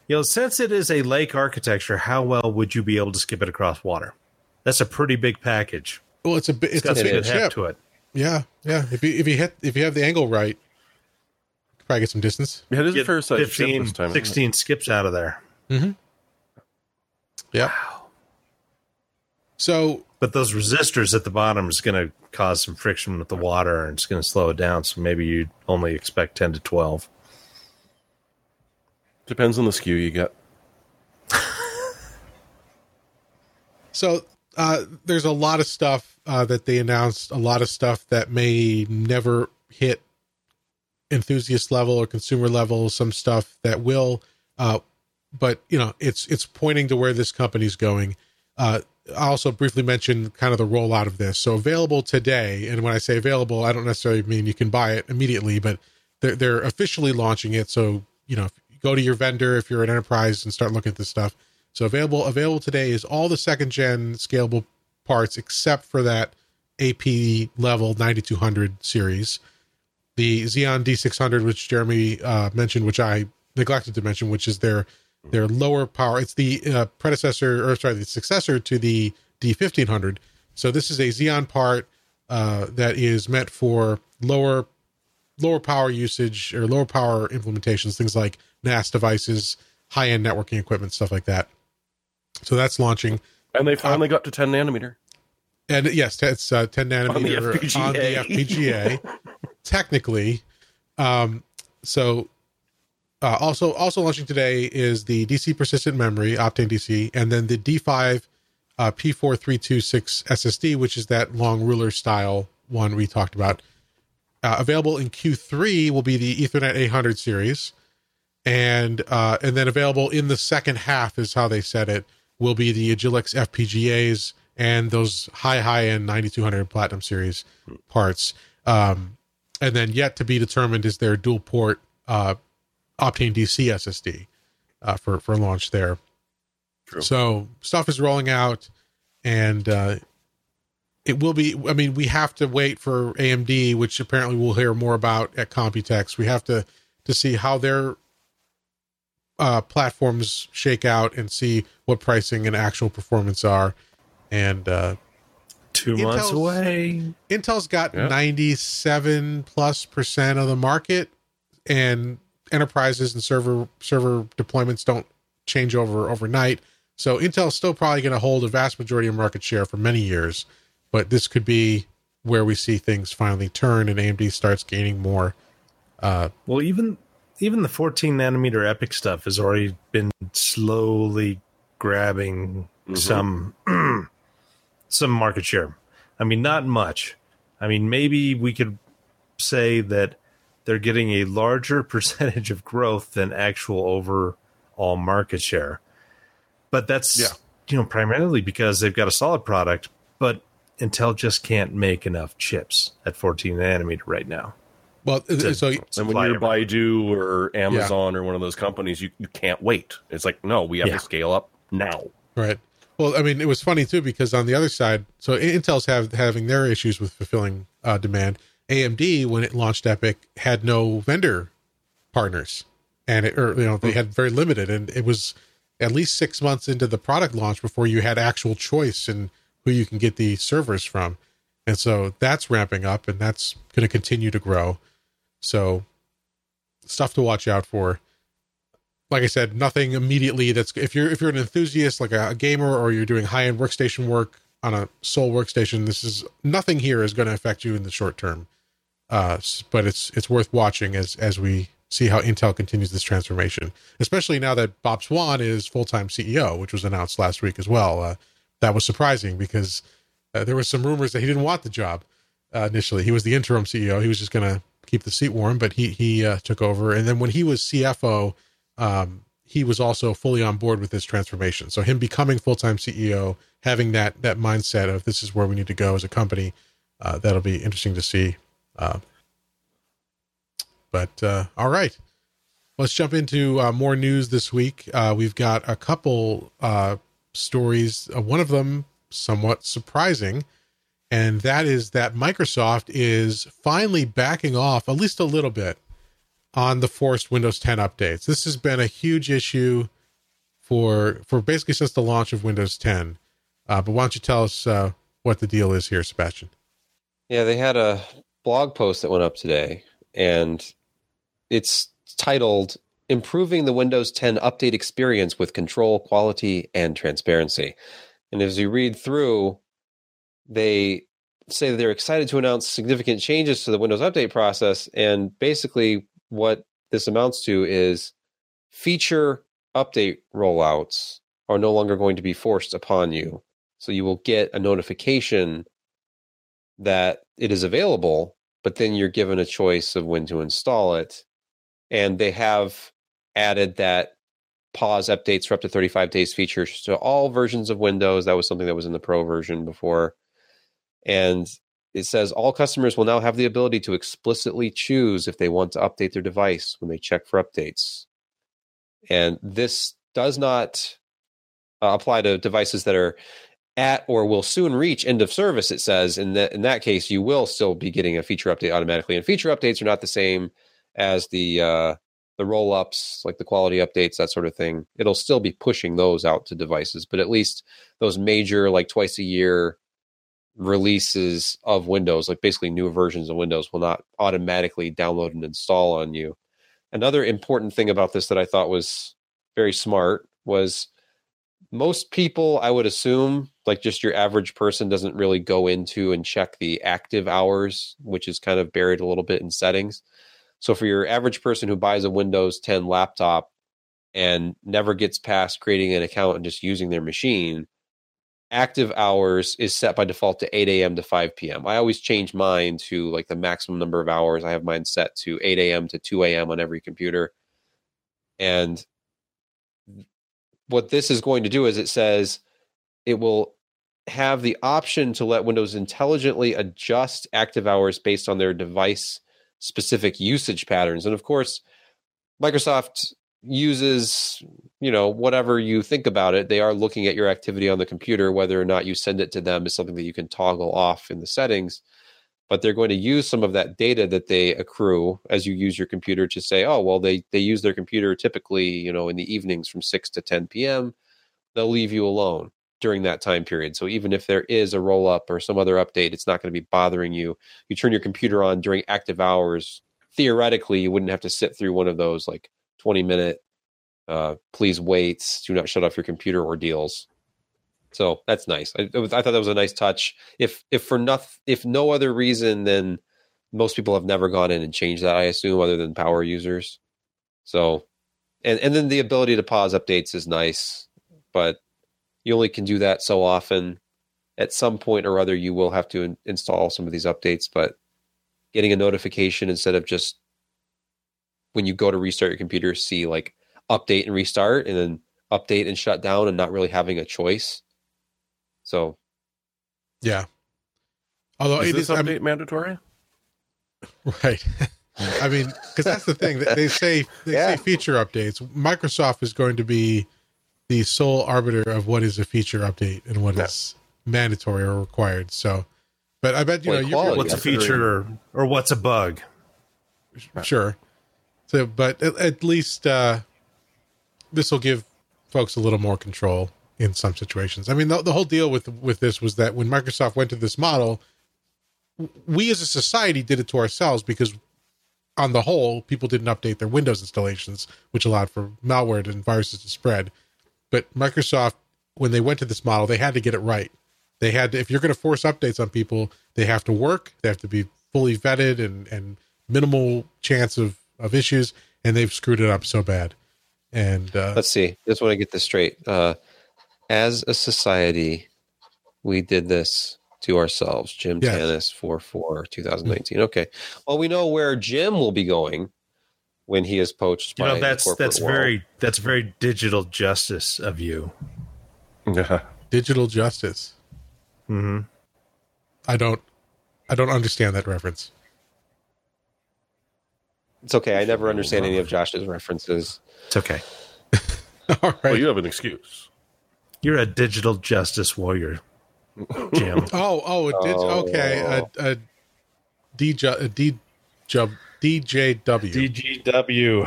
You know, since it is a lake architecture, how well would you be able to skip it across water? That's a pretty big package. well, it's a it's It's got a big heft to it. Yeah, yeah. If you if you hit if you have the angle right, probably get some distance. Yeah, it is a Get fair size 15, ship this time. 16 skips out of there. Mm-hmm. Yeah. So But those resistors at the bottom is going to cause some friction with the water and it's going to slow it down. So maybe you'd only expect 10 to 12. Depends on the skew you get. *laughs* So uh, there's a lot of stuff uh, that they announced, a lot of stuff that may never hit enthusiast level or consumer level. Some stuff that will, uh, but you know, it's it's pointing to where this company's going. Uh, I also briefly mentioned kind of the rollout of this. So available today, and when I say available, I don't necessarily mean you can buy it immediately, but they're they're officially launching it. So you know, go to your vendor if you're an enterprise and start looking at this stuff. So available available today is all the second gen scalable parts except for that AP level 9200 series. The Xeon D600, which Jeremy uh, mentioned, which I neglected to mention, which is their their lower power. It's the uh, predecessor, or sorry, the successor to the D1500. So this is a Xeon part uh, that is meant for lower lower power usage or lower power implementations, things like NAS devices, high end networking equipment, stuff like that. So that's launching. And they finally got to 10 nanometer. And yes, it's uh, 10 nanometer On the FPGA. on the FPGA, *laughs* technically. Um, so uh, also also launching today is the DC persistent memory, Optane DC, and then the D5 uh, P4326 SSD, which is that long ruler style one we talked about. Uh, available in Q3 will be the Ethernet 800 series, and uh, and then available in the second half is how they said it will be the Agilex FPGAs and those high high end 9200 Platinum series parts. Um, and then yet to be determined is their dual port uh, Optane DC SSD uh, for for launch there. True. So stuff is rolling out, and uh, it will be. I mean, we have to wait for AMD, which apparently we'll hear more about at Computex. We have to to see how their uh, platforms shake out and see what pricing and actual performance are. And uh, Two months away. Intel's got Yeah. 97 plus percent of the market and enterprises and server server deployments don't change over overnight. So Intel's still probably going to hold a vast majority of market share for many years, but this could be where we see things finally turn and AMD starts gaining more. Uh, Well, even even the 14 nanometer EPYC stuff has already been slowly grabbing some *clears throat* some market share. I mean, not much. I mean, maybe we could say that they're getting a larger *laughs* percentage of growth than actual overall market share. But that's Yeah. you know primarily because they've got a solid product, but Intel just can't make enough chips at 14 nanometer right now. well, so And when you're everything. Baidu or Amazon or one of those companies, you, you can't wait. It's like, no, we have Yeah. to scale up now. Right. Well, I mean, it was funny too because on the other side, so Intel's have having their issues with fulfilling uh, demand. AMD, when it launched EPYC, had no vendor partners, and it, or you know they had very limited, and it was at least six months into the product launch before you had actual choice in who you can get the servers from, and so that's ramping up, and that's going to continue to grow. So, stuff to watch out for like I said, nothing immediately that's if you're if you're an enthusiast like a, a gamer or you're doing high end workstation work on a sole workstation, this is nothing here is going to affect you in the short term. Uh, but it's it's worth watching as as we see how Intel continues this transformation, especially now that Bob Swan is full time CEO, which was announced last week as well. Uh, that was surprising because uh, there was some rumors that he didn't want the job uh, initially. He was the interim CEO. He was just going to keep the seat warm, but he he uh, took over. And then when he was CFO, um, he was also fully on board with this transformation. So him becoming full time CEO, having that that mindset of this is where we need to go as a company, uh, that'll be interesting to see. Uh, but uh, all right, let's jump into uh, more news this week. Uh, we've got a couple uh, stories. One of them somewhat surprising, and that is that Microsoft is finally backing off at least a little bit on the forced Windows 10 updates. This has been a huge issue for for basically since the launch of Windows 10. Uh, but why don't you tell us uh, what the deal is here, Sebastian? Yeah, they had a blog post that went up today, and it's titled Improving the Windows 10 Update Experience with Control, Quality, and Transparency. And as you read through, they say that they're excited to announce significant changes to the Windows update process. And basically, what this amounts to is feature update rollouts are no longer going to be forced upon you. So you will get a notification that it is available, but then you're given a choice of when to install it. And they have added that pause updates for up to 35 days features to all versions of Windows. That was something that was in the Pro version before. And it says all customers will now have the ability to explicitly choose if they want to update their device when they check for updates. And this does not uh, apply to devices that are at or will soon reach end of service. It says in that in that case, you will still be getting a feature update automatically. And feature updates are not the same as the uh, the roll ups, like the quality updates, that sort of thing. It'll still be pushing those out to devices, but at least those major, like twice a year releases of Windows, like basically new versions of Windows, will not automatically download and install on you. Another important thing about this that I thought was very smart was most people, I would assume, like just your average person, doesn't really go into and check the active hours, which is kind of buried a little bit in settings. So for your average person who buys a Windows 10 laptop and never gets past creating an account and just using their machine, active hours is set by default to 8 a.m. to 5 p.m. I always change mine to like the maximum number of hours. I have mine set to 8 a.m. to 2 a.m. on every computer. And what this is going to do is it says it will have the option to let Windows intelligently adjust active hours based on their device specific usage patterns. And of course, Microsoft uses, you know, whatever you think about it, they are looking at your activity on the computer, whether or not you send it to them is something that you can toggle off in the settings. But they're going to use some of that data that they accrue as you use your computer to say, oh, well, they they use their computer typically, you know, in the evenings from six to 10 p.m. They'll leave you alone during that time period. So even if there is a roll up or some other update, it's not going to be bothering you. You turn your computer on during active hours. Theoretically, you wouldn't have to sit through one of those like 20 minute uh, please wait, do not shut off your computer ordeals. So that's nice. I, was, I thought that was a nice touch. If if for nothing, if no other reason than most people have never gone in and changed that, I assume, other than power users. So, and and then the ability to pause updates is nice, but you only can do that so often. At some point or other, you will have to in, install some of these updates, but getting a notification instead of just when you go to restart your computer, see like update and restart, and then update and shut down, and not really having a choice. So, Yeah. Although Is it this is, I'm- update mandatory? Right. *laughs* I mean, because that's the thing. They say they Yeah. say feature updates. Microsoft is going to be the sole arbiter of what is a feature update and what is Yeah. mandatory or required. So, but I bet you Like know quality. you're What's a feature or, or what's a bug? sure. So, but at, at least uh, this will give folks a little more control in some situations. I mean, the, the whole deal with with this was that when Microsoft went to this model, we as a society did it to ourselves because, on the whole, people didn't update their Windows installations, which allowed for malware and viruses to spread. But Microsoft, when they went to this model, they had to get it right. They had to, if you're going to force updates on people, they have to work, they have to be fully vetted and and minimal chance of of issues, and they've screwed it up so bad. And uh, let's see. Just want to get this straight. Uh, as a society, we did this to ourselves. Jim Yes. Tanous, 4 4, 2019. Okay. Well, we know where Jim will be going when he is poached You by know that's corporate that's world. very that's very digital justice of you. Yeah. digital justice. hmm I don't I don't understand that reference. It's okay. I never understand any of Josh's references. It's okay. *laughs* All right. Well, you have an excuse. You're a digital justice warrior, Jim. *laughs* Oh, oh, it did. Oh. Okay, a, a DJ, a D, jub, DJW. DGW.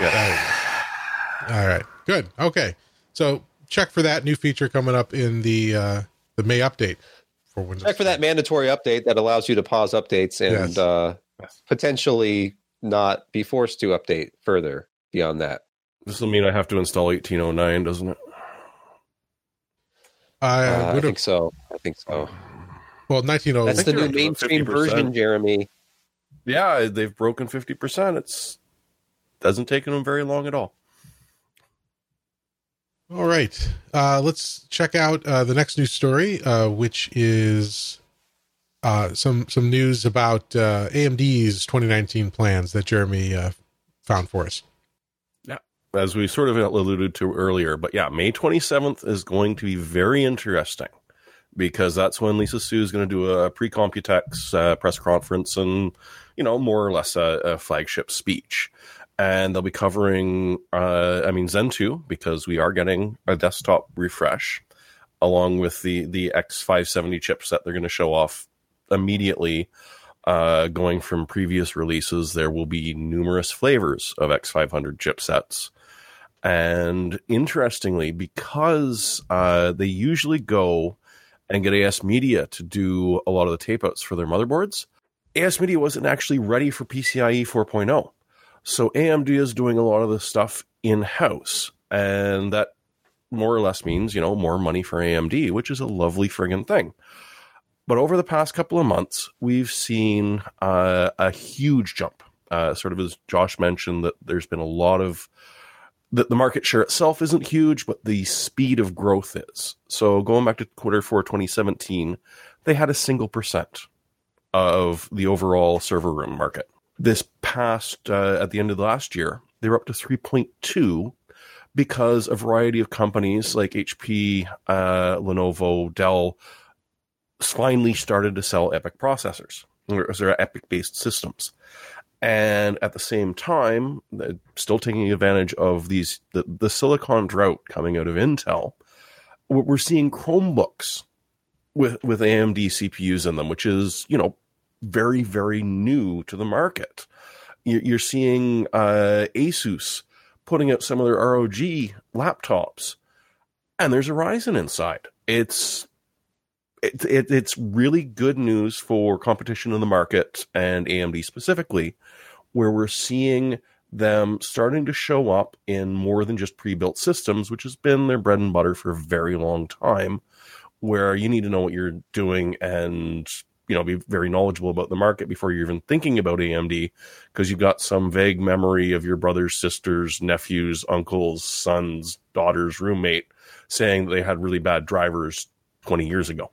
All right, good. Okay, so check for that new feature coming up in the uh, the May update for Windows. Check for that mandatory update that allows you to pause updates and Yes. uh, potentially not be forced to update further beyond that. This will mean I have to install 1809, doesn't it? I Uh, I think so. I think so. Well, nineteen oh. That's the new they're up to about mainstream 50%. version, Jeremy. Yeah, they've broken 50%. It's doesn't take them very long at all. All right, uh, let's check out uh, the next news story, uh, which is uh, some some news about uh, AMD's 2019 plans that Jeremy uh, found for us. Yeah, as we sort of alluded to earlier. But yeah, May 27th is going to be very interesting because that's when Lisa Su is going to do a pre Computex uh, press conference and, you know, more or less a, a flagship speech. And they'll be covering, uh, I mean, Zen 2, because we are getting a desktop refresh along with the, the X570 chipset they're going to show off immediately. Uh, going from previous releases, there will be numerous flavors of X500 chipsets. And interestingly, because uh, they usually go and get ASMedia to do a lot of the tape outs for their motherboards, ASMedia wasn't actually ready for PCIe 4.0. So AMD is doing a lot of the stuff in house. And that more or less means, you know, more money for AMD, which is a lovely friggin' thing. But over the past couple of months, we've seen uh, a huge jump. Uh, sort of as Josh mentioned, that there's been a lot of that the market share itself isn't huge, but the speed of growth is. So going back to quarter four 2017, they had a single percent of the overall server room market. This past, uh, at the end of the last year, they were up to 3.2 because a variety of companies like HP, uh, Lenovo, Dell finally started to sell EPYC processors, or EPIC based systems? And at the same time still taking advantage of these the, the silicon drought coming out of intel. We're seeing chromebooks with with amd cpus in them which is you know very very new to the market. You're seeing uh, asus putting out some of their rog laptops and there's a ryzen inside. It's it, it, it's really good news for competition in the market and AMD specifically, where we're seeing them starting to show up in more than just pre-built systems, which has been their bread and butter for a very long time, where you need to know what you're doing and you know be very knowledgeable about the market before you're even thinking about AMD because you've got some vague memory of your brothers, sisters, nephews, uncles, sons, daughters, roommate saying they had really bad drivers 20 years ago.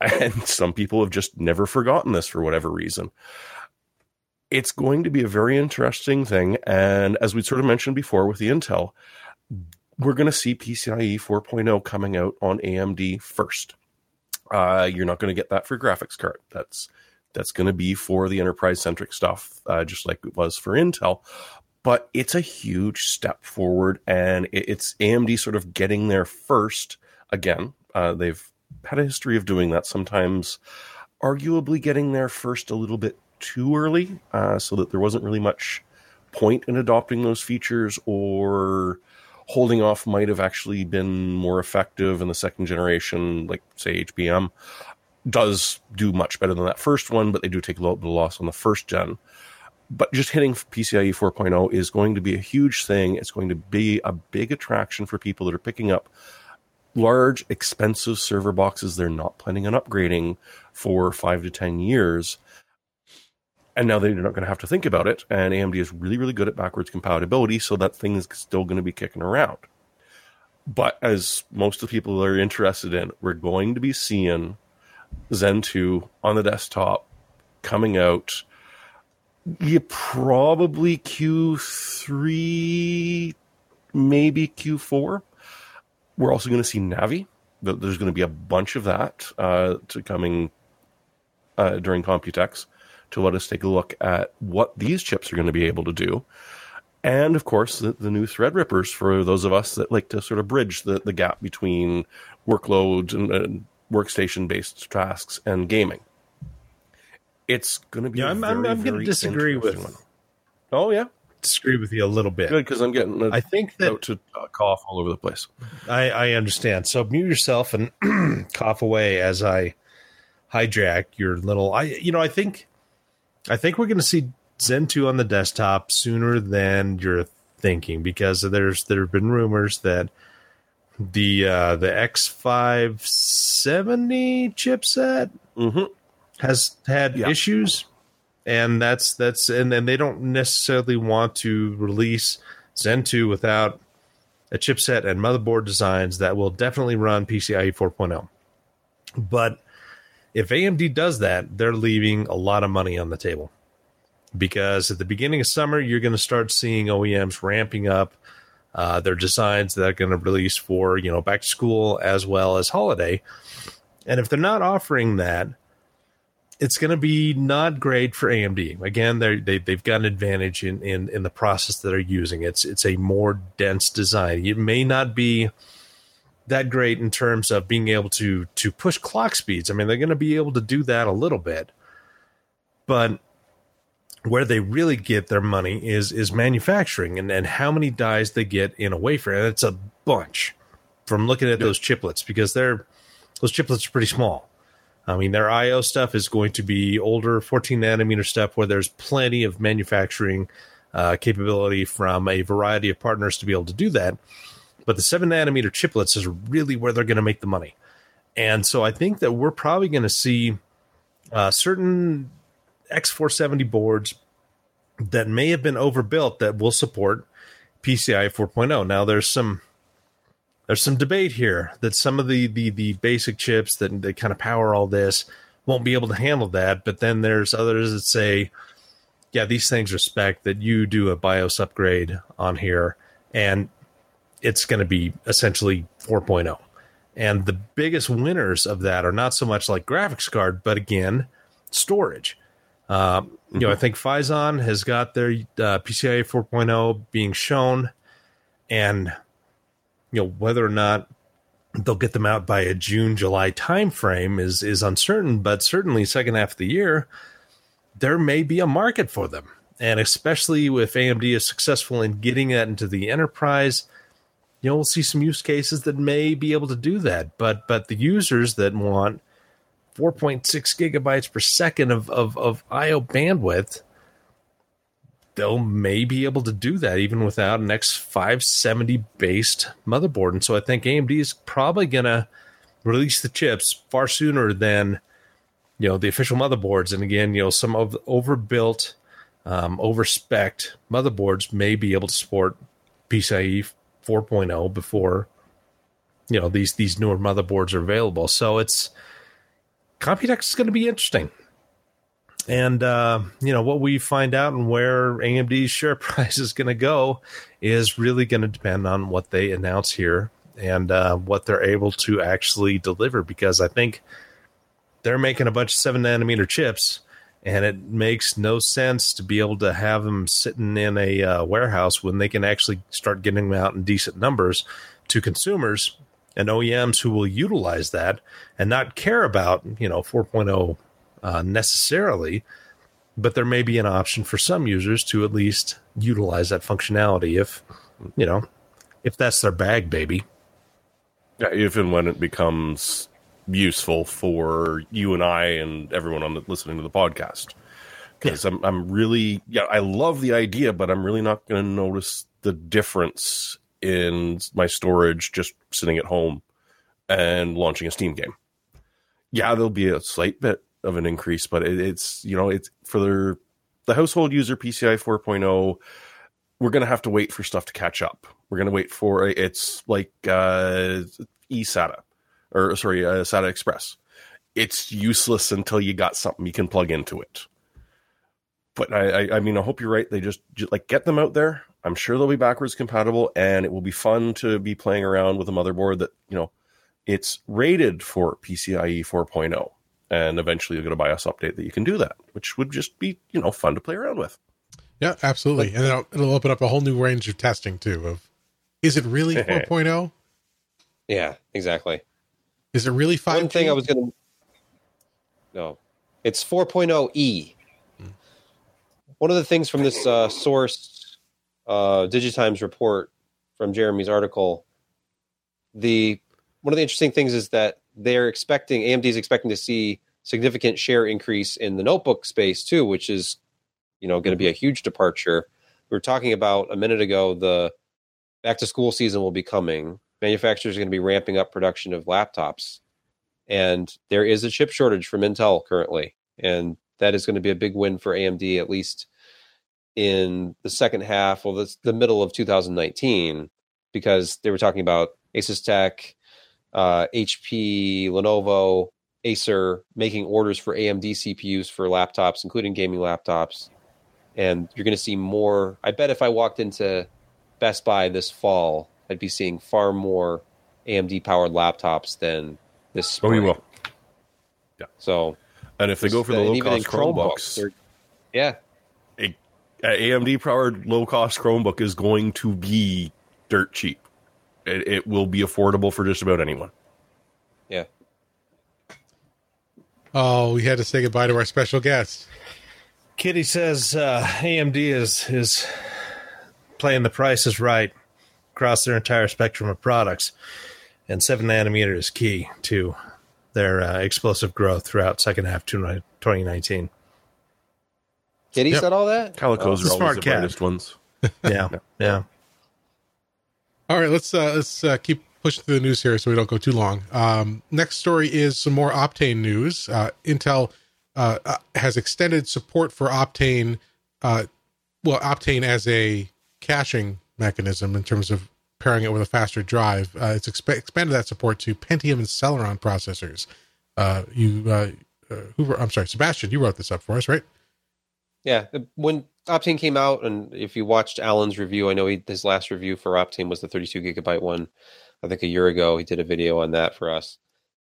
And *laughs* some people have just never forgotten this for whatever reason. It's going to be a very interesting thing. And as we sort of mentioned before with the Intel, we're going to see PCIe 4.0 coming out on AMD first. Uh, you're not going to get that for graphics card. That's that's going to be for the enterprise centric stuff, uh, just like it was for Intel. But it's a huge step forward, and it's AMD sort of getting there first. Again, uh, they've had a history of doing that. Sometimes, arguably, getting there first a little bit too early, uh, so that there wasn't really much point in adopting those features, or holding off might have actually been more effective in the second generation, like say HBM does do much better than that first one, but they do take a little bit of loss on the first gen. But just hitting PCIe 4.0 is going to be a huge thing. It's going to be a big attraction for people that are picking up large, expensive server boxes they're not planning on upgrading for five to 10 years. And now they're not going to have to think about it. And AMD is really, really good at backwards compatibility, so that thing is still going to be kicking around. But as most of the people are interested in, we're going to be seeing Zen 2 on the desktop coming out. You probably Q3, maybe Q4. We're also going to see Navi. There's going to be a bunch of that uh, to coming uh, during Computex to let us take a look at what these chips are going to be able to do. And of course, the, the new Threadrippers for those of us that like to sort of bridge the, the gap between workloads and, and workstation based tasks and gaming. It's going to be. Yeah, I'm, I'm, I'm going to disagree with. One. Oh yeah, disagree with you a little bit. Good because I'm getting. A, I think that to uh, cough all over the place. I, I understand. So mute yourself and *clears throat* cough away as I hijack your little. I you know I think, I think we're going to see Zen two on the desktop sooner than you're thinking because there's there have been rumors that the uh, the X five seventy chipset. Mm-hmm has had yeah. issues and that's that's and then they don't necessarily want to release Zen 2 without a chipset and motherboard designs that will definitely run PCIe 4.0. But if AMD does that, they're leaving a lot of money on the table. Because at the beginning of summer, you're going to start seeing OEMs ramping up uh, their designs that are going to release for you know back to school as well as holiday. And if they're not offering that, it's going to be not great for AMD. Again, they they've got an advantage in, in in the process that they're using. It's it's a more dense design. It may not be that great in terms of being able to to push clock speeds. I mean, they're going to be able to do that a little bit, but where they really get their money is is manufacturing and and how many dies they get in a wafer, and it's a bunch from looking at those chiplets because they're those chiplets are pretty small I mean, their IO stuff is going to be older 14 nanometer stuff where there's plenty of manufacturing uh, capability from a variety of partners to be able to do that. But the 7 nanometer chiplets is really where they're going to make the money. And so I think that we're probably going to see uh, certain X470 boards that may have been overbuilt that will support PCI 4.0. Now, there's some there's some debate here that some of the the the basic chips that, that kind of power all this won't be able to handle that. But then there's others that say, yeah, these things respect that you do a BIOS upgrade on here, and it's going to be essentially 4.0. And the biggest winners of that are not so much like graphics card, but again, storage. Uh, mm-hmm. You know, I mm-hmm. think Phison has got their uh, PCIe 4.0 being shown, and you know whether or not they'll get them out by a June July timeframe is is uncertain, but certainly second half of the year there may be a market for them, and especially if AMD is successful in getting that into the enterprise. You know, we'll see some use cases that may be able to do that, but but the users that want 4.6 gigabytes per second of, of, of IO bandwidth, they'll may be able to do that even without an X570 based motherboard. And so I think AMD is probably going to release the chips far sooner than you know the official motherboards. And again, you know some of the overbuilt, um, overspec motherboards may be able to support PCIe 4.0 before you know these these newer motherboards are available. So it's Computex is going to be interesting. And uh, you know what we find out and where AMD's share *laughs* price is going to go is really going to depend on what they announce here and uh, what they're able to actually deliver. Because I think they're making a bunch of seven nanometer chips, and it makes no sense to be able to have them sitting in a uh, warehouse when they can actually start getting them out in decent numbers to consumers and OEMs who will utilize that and not care about you know 4.0 uh, necessarily, but there may be an option for some users to at least utilize that functionality if, you know, if that's their bag, baby. Yeah, if and when it becomes useful for you and I and everyone on the, listening to the podcast. Because yeah. I'm, I'm really, yeah, I love the idea, but I'm really not going to notice the difference in my storage just sitting at home and launching a Steam game. Yeah, there'll be a slight bit of an increase, but it, it's you know it's for their the household user PCI 4.0, we're to have to wait for stuff to catch up. We're to wait for it's like uh, eSATA or sorry, uh, SATA Express. It's useless until you got something you can plug into it. But I, I, I mean, I hope you're right. They just, just like get them out there. I'm sure they'll be backwards compatible, and it will be fun to be playing around with a motherboard that you know it's rated for PCIe 4.0 and eventually you'll get a BIOS update that you can do that, which would just be you know fun to play around with. Yeah, absolutely, and it'll, it'll open up a whole new range of testing too. Of is it really *laughs* 4.0? Yeah, exactly. Is it really 5? One thing I was going to no, it's 4.0 E. Hmm. One of the things from this uh, source uh, Digitimes report from Jeremy's article, the one of the interesting things is that they're expecting AMD is expecting to see significant share increase in the notebook space too, which is you know going to be a huge departure. We were talking about a minute ago the back to school season will be coming. Manufacturers are going to be ramping up production of laptops, and there is a chip shortage from Intel currently, and that is going to be a big win for AMD at least in the second half, well, the, the middle of 2019, because they were talking about Asus Tech, uh, HP, Lenovo, Acer making orders for AMD CPUs for laptops, including gaming laptops. And you're going to see more. I bet if I walked into Best Buy this fall, I'd be seeing far more AMD powered laptops than this spring. Oh, you will. Yeah. So, and if they go for the low cost Chromebooks, yeah, a, a AMD powered low cost Chromebook is going to be dirt cheap it, it will be affordable for just about anyone. Yeah. Oh, we had to say goodbye to our special guest. Kitty says uh, AMD is is playing the prices right across their entire spectrum of products, and seven nanometer is key to their uh, explosive growth throughout second half 2019. Kitty yep. said all that. Calicos oh, are always the cat. brightest ones. yeah, *laughs* yeah. All right, let's uh, let's uh, keep pushing through the news here so we don't go too long. Um, next story is some more Optane news. Uh, Intel uh, uh, has extended support for Optane, uh, well, Optane as a caching mechanism in terms of pairing it with a faster drive. it's exp- expanded that support to Pentium and Celeron processors. you, who? I'm sorry, Sebastian, you wrote this up for us, right? Yeah, when Optane came out, and if you watched Allyn's review, I know he, his last review for Optane was the 32 gigabyte one. I think a year ago he did a video on that for us.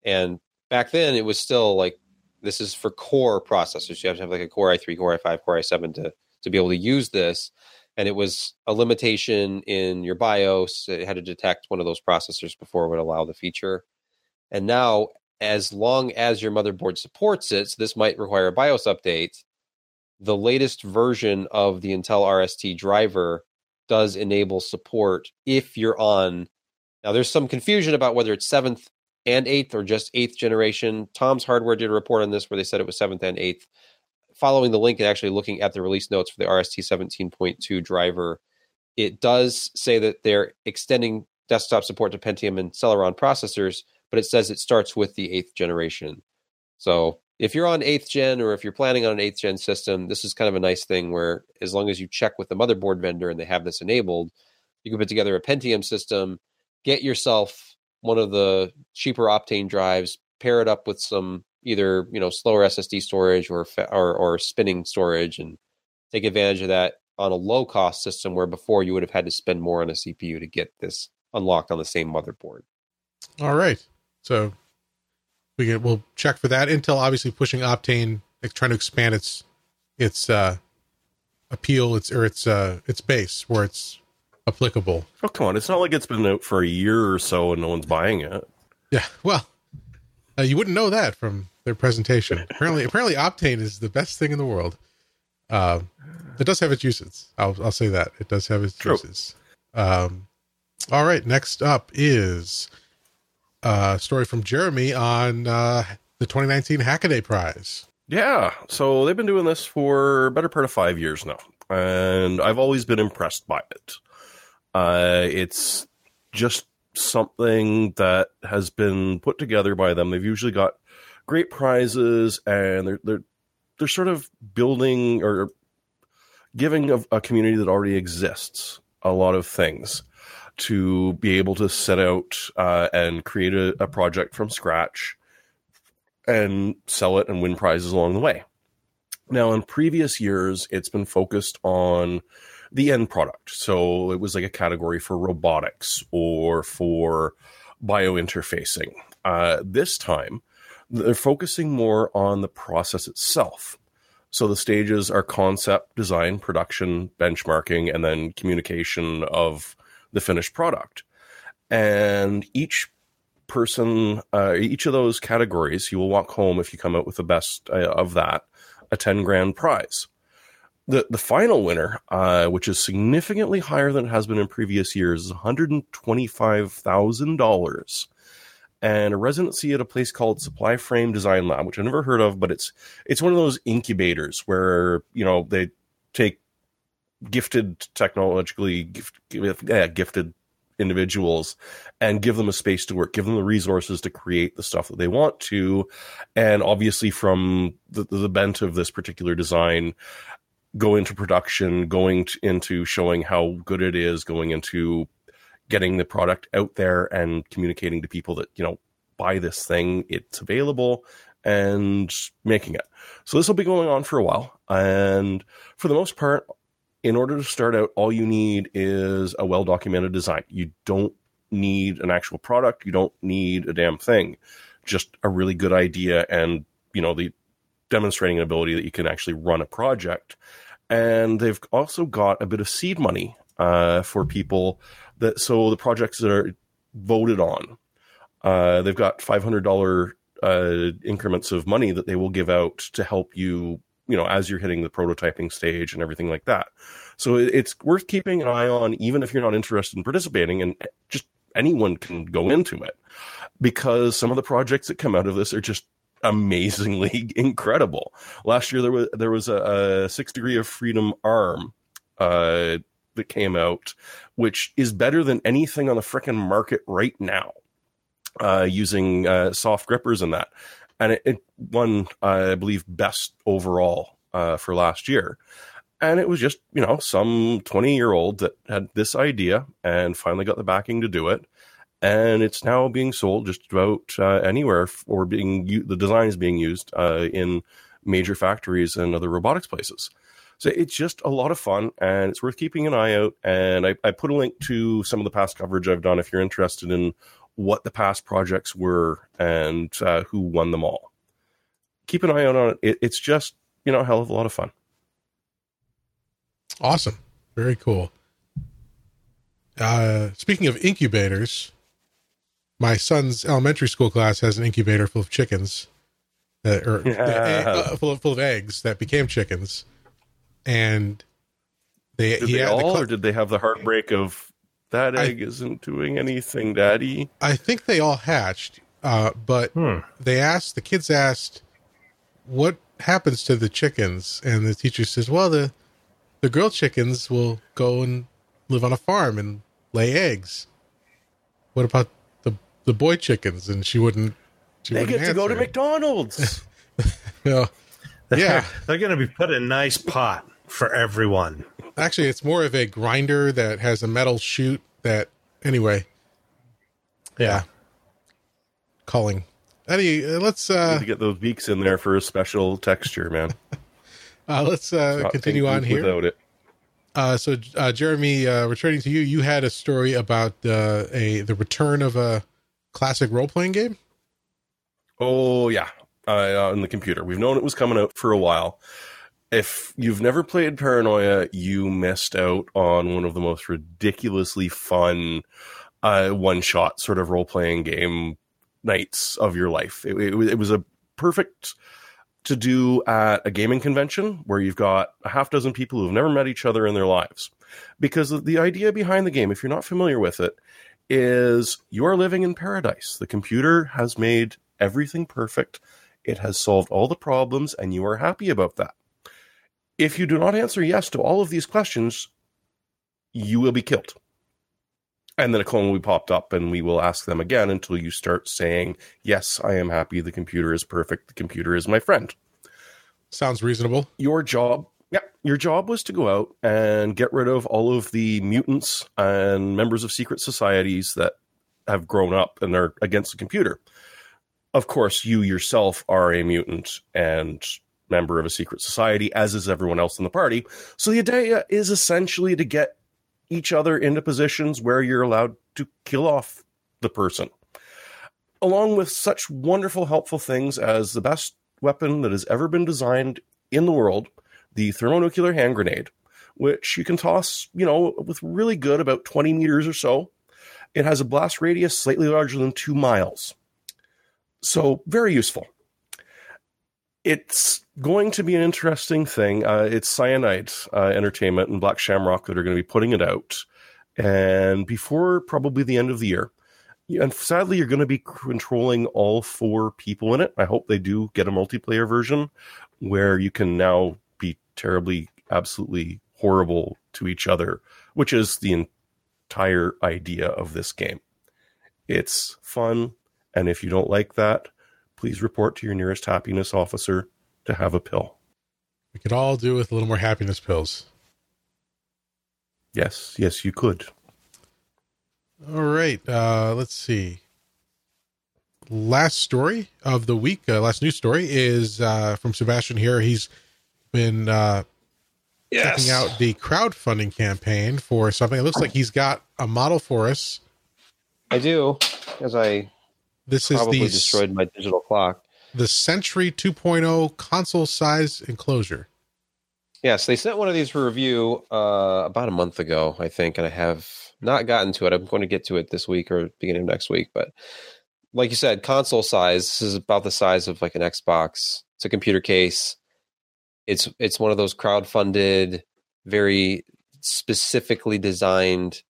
And back then it was still like this is for core processors. You have to have like a Core i3, Core i5, Core i7 to to be able to use this. And it was a limitation in your BIOS. It had to detect one of those processors before it would allow the feature. And now, as long as your motherboard supports it, so this might require a BIOS update the latest version of the Intel RST driver does enable support if you're on. Now, there's some confusion about whether it's seventh and eighth or just eighth generation. Tom's Hardware did a report on this where they said it was seventh and eighth. Following the link and actually looking at the release notes for the RST 17.2 driver, it does say that they're extending desktop support to Pentium and Celeron processors, but it says it starts with the eighth generation. So if you're on eighth gen or if you're planning on an eighth gen system, this is kind of a nice thing where as long as you check with the motherboard vendor and they have this enabled, you can put together a Pentium system, get yourself one of the cheaper Optane drives, pair it up with some either you know slower SSD storage or or, or spinning storage, and take advantage of that on a low cost system where before you would have had to spend more on a CPU to get this unlocked on the same motherboard. All right, so we can we'll check for that. Intel obviously pushing Optane, trying to expand its its uh, appeal, its or its uh, its base where it's applicable. Oh come on! It's not like it's been out for a year or so and no one's buying it. Yeah, well, uh, you wouldn't know that from their presentation. *laughs* apparently, apparently, Optane is the best thing in the world. Uh, it does have its uses. I'll I'll say that it does have its True. uses. Um, all right, next up is uh, story from Jeremy on uh, the 2019 Hackaday Prize. Yeah, so they've been doing this for better part of five years now, and I've always been impressed by it. Uh, it's just something that has been put together by them. They've usually got great prizes, and they're they're they're sort of building or giving a, a community that already exists a lot of things to be able to set out uh, and create a, a project from scratch and sell it and win prizes along the way. Now, in previous years, it's been focused on the end product. So it was like a category for robotics or for biointerfacing. Uh, this time, they're focusing more on the process itself. So the stages are concept, design, production, benchmarking, and then communication of the finished product. And each person, uh, each of those categories, you will walk home if you come out with the best uh, of that, a 10 grand prize. The, the final winner, uh, which is significantly higher than it has been in previous years, is $125,000 and a residency at a place called Supplyframe Design Lab, which I never heard of, but it's it's one of those incubators where you know they take gifted technologically gift, yeah, gifted individuals and give them a space to work, give them the resources to create the stuff that they want to, and obviously from the, the bent of this particular design, go into production, going to, into showing how good it is, going into getting the product out there and communicating to people that you know buy this thing it's available and making it. So this will be going on for a while. And for the most part in order to start out all you need is a well documented design. You don't need an actual product. You don't need a damn thing. Just a really good idea and you know the demonstrating an ability that you can actually run a project. And they've also got a bit of seed money uh, for people that so the projects that are voted on, uh, they've got five hundred dollar uh, increments of money that they will give out to help you, you know, as you're hitting the prototyping stage and everything like that. So it's worth keeping an eye on, even if you're not interested in participating, and just anyone can go into it because some of the projects that come out of this are just amazingly *laughs* incredible. Last year there was there was a, a six degree of freedom arm uh, that came out, which is better than anything on the freaking market right now, uh, using uh, soft grippers and that. And it, it won, I believe, best overall uh, for last year. And it was just, you know, some 20 year old that had this idea and finally got the backing to do it. And it's now being sold just about uh, anywhere or being, the design is being used uh, in major factories and other robotics places. So it's just a lot of fun and it's worth keeping an eye out. And I, I put a link to some of the past coverage I've done if you're interested in what the past projects were and uh, who won them all. Keep an eye out on it. it. It's just, you know, a hell of a lot of fun. Awesome. Very cool. Uh, speaking of incubators, my son's elementary school class has an incubator full of chickens, uh, or yeah. uh, full of full of eggs that became chickens and they did they all, the cl- or did they have the heartbreak of that egg I, isn't doing anything, Daddy? I think they all hatched, uh, but hmm. they asked the kids asked, "What happens to the chickens?" And the teacher says, "Well, the the girl chickens will go and live on a farm and lay eggs. What about the the boy chickens?" And she wouldn't. She they wouldn't get to go to McDonald's. *laughs* well, yeah, they're going to be put in a nice pot for everyone. Actually, it's more of a grinder that has a metal chute that, anyway. Yeah. Calling. Any, uh, let's uh, to get those beaks in there for a special texture, man. *laughs* uh, let's uh, continue on here. Without it. Uh, so, uh, Jeremy, uh, returning to you, you had a story about uh, a the return of a classic role playing game. Oh yeah, uh, on the computer. We've known it was coming out for a while if you've never played Paranoia, you missed out on one of the most ridiculously fun uh, one shot sort of role playing game nights of your life. It, it, it, was a perfect to do at a gaming convention where you've got a half dozen people who've never met each other in their lives. Because the idea behind the game, if you're not familiar with it, is you are living in paradise. The computer has made everything perfect. It has solved all the problems, and you are happy about that. If you do not answer yes to all of these questions, you will be killed. And then a clone will be popped up, and we will ask them again until you start saying, Yes, I am happy. The computer is perfect. The computer is my friend. Sounds reasonable. Your job, Yeah, your job was to go out and get rid of all of the mutants and members of secret societies that have grown up and are against the computer. Of course, you yourself are a mutant and member of a secret society, as is everyone else in the party. So the idea is essentially to get each other into positions where you're allowed to kill off the person. Along with such wonderful, helpful things as the best weapon that has ever been designed in the world, the thermonuclear hand grenade, which you can toss, you know, with really good about 20 meters or so. It has a blast radius slightly larger than two miles. So, very useful. It's going to be an interesting thing. Uh, it's Cyanide uh, Entertainment and Black Shamrock that are going to be putting it out. And before probably the end of the year, and sadly, you're going to be controlling all four people in it. I hope they do get a multiplayer version where you can now be terribly, absolutely horrible to each other, which is the entire idea of this game. It's fun, and if you don't like that, please report to your nearest happiness officer to have a pill. We could all do with a little more happiness pills. Yes, yes, you could. All right. Uh, let's see. Last story of the week, uh, last news story is uh, from Sebastian here. He's been uh, yes. checking out the crowdfunding campaign for something. It looks like he's got a model for us. I do, as I this is the destroyed my digital clock. The Sentry 2.0 console size enclosure. Yes, they sent one of these for review uh, about a month ago, I think, and I have not gotten to it. I'm going to get to it this week or beginning of next week. But like you said, console size. This is about the size of like an Xbox. It's a computer case. It's it's one of those crowd funded, very specifically designed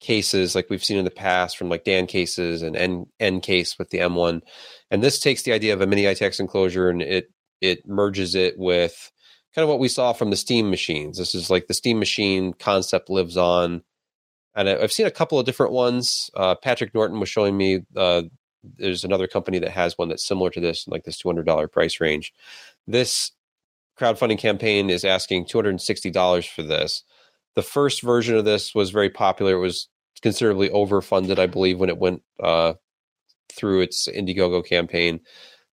cases like we've seen in the past from like Dan cases and N N case with the M1. And this takes the idea of a mini ITX enclosure and it it merges it with kind of what we saw from the Steam machines. This is like the Steam machine concept lives on. And I've seen a couple of different ones. Uh, Patrick Norton was showing me uh, there's another company that has one that's similar to this, like this $200 price range. This crowdfunding campaign is asking $260 for this. The first version of this was very popular. It was considerably overfunded, I believe, when it went uh, through its Indiegogo campaign.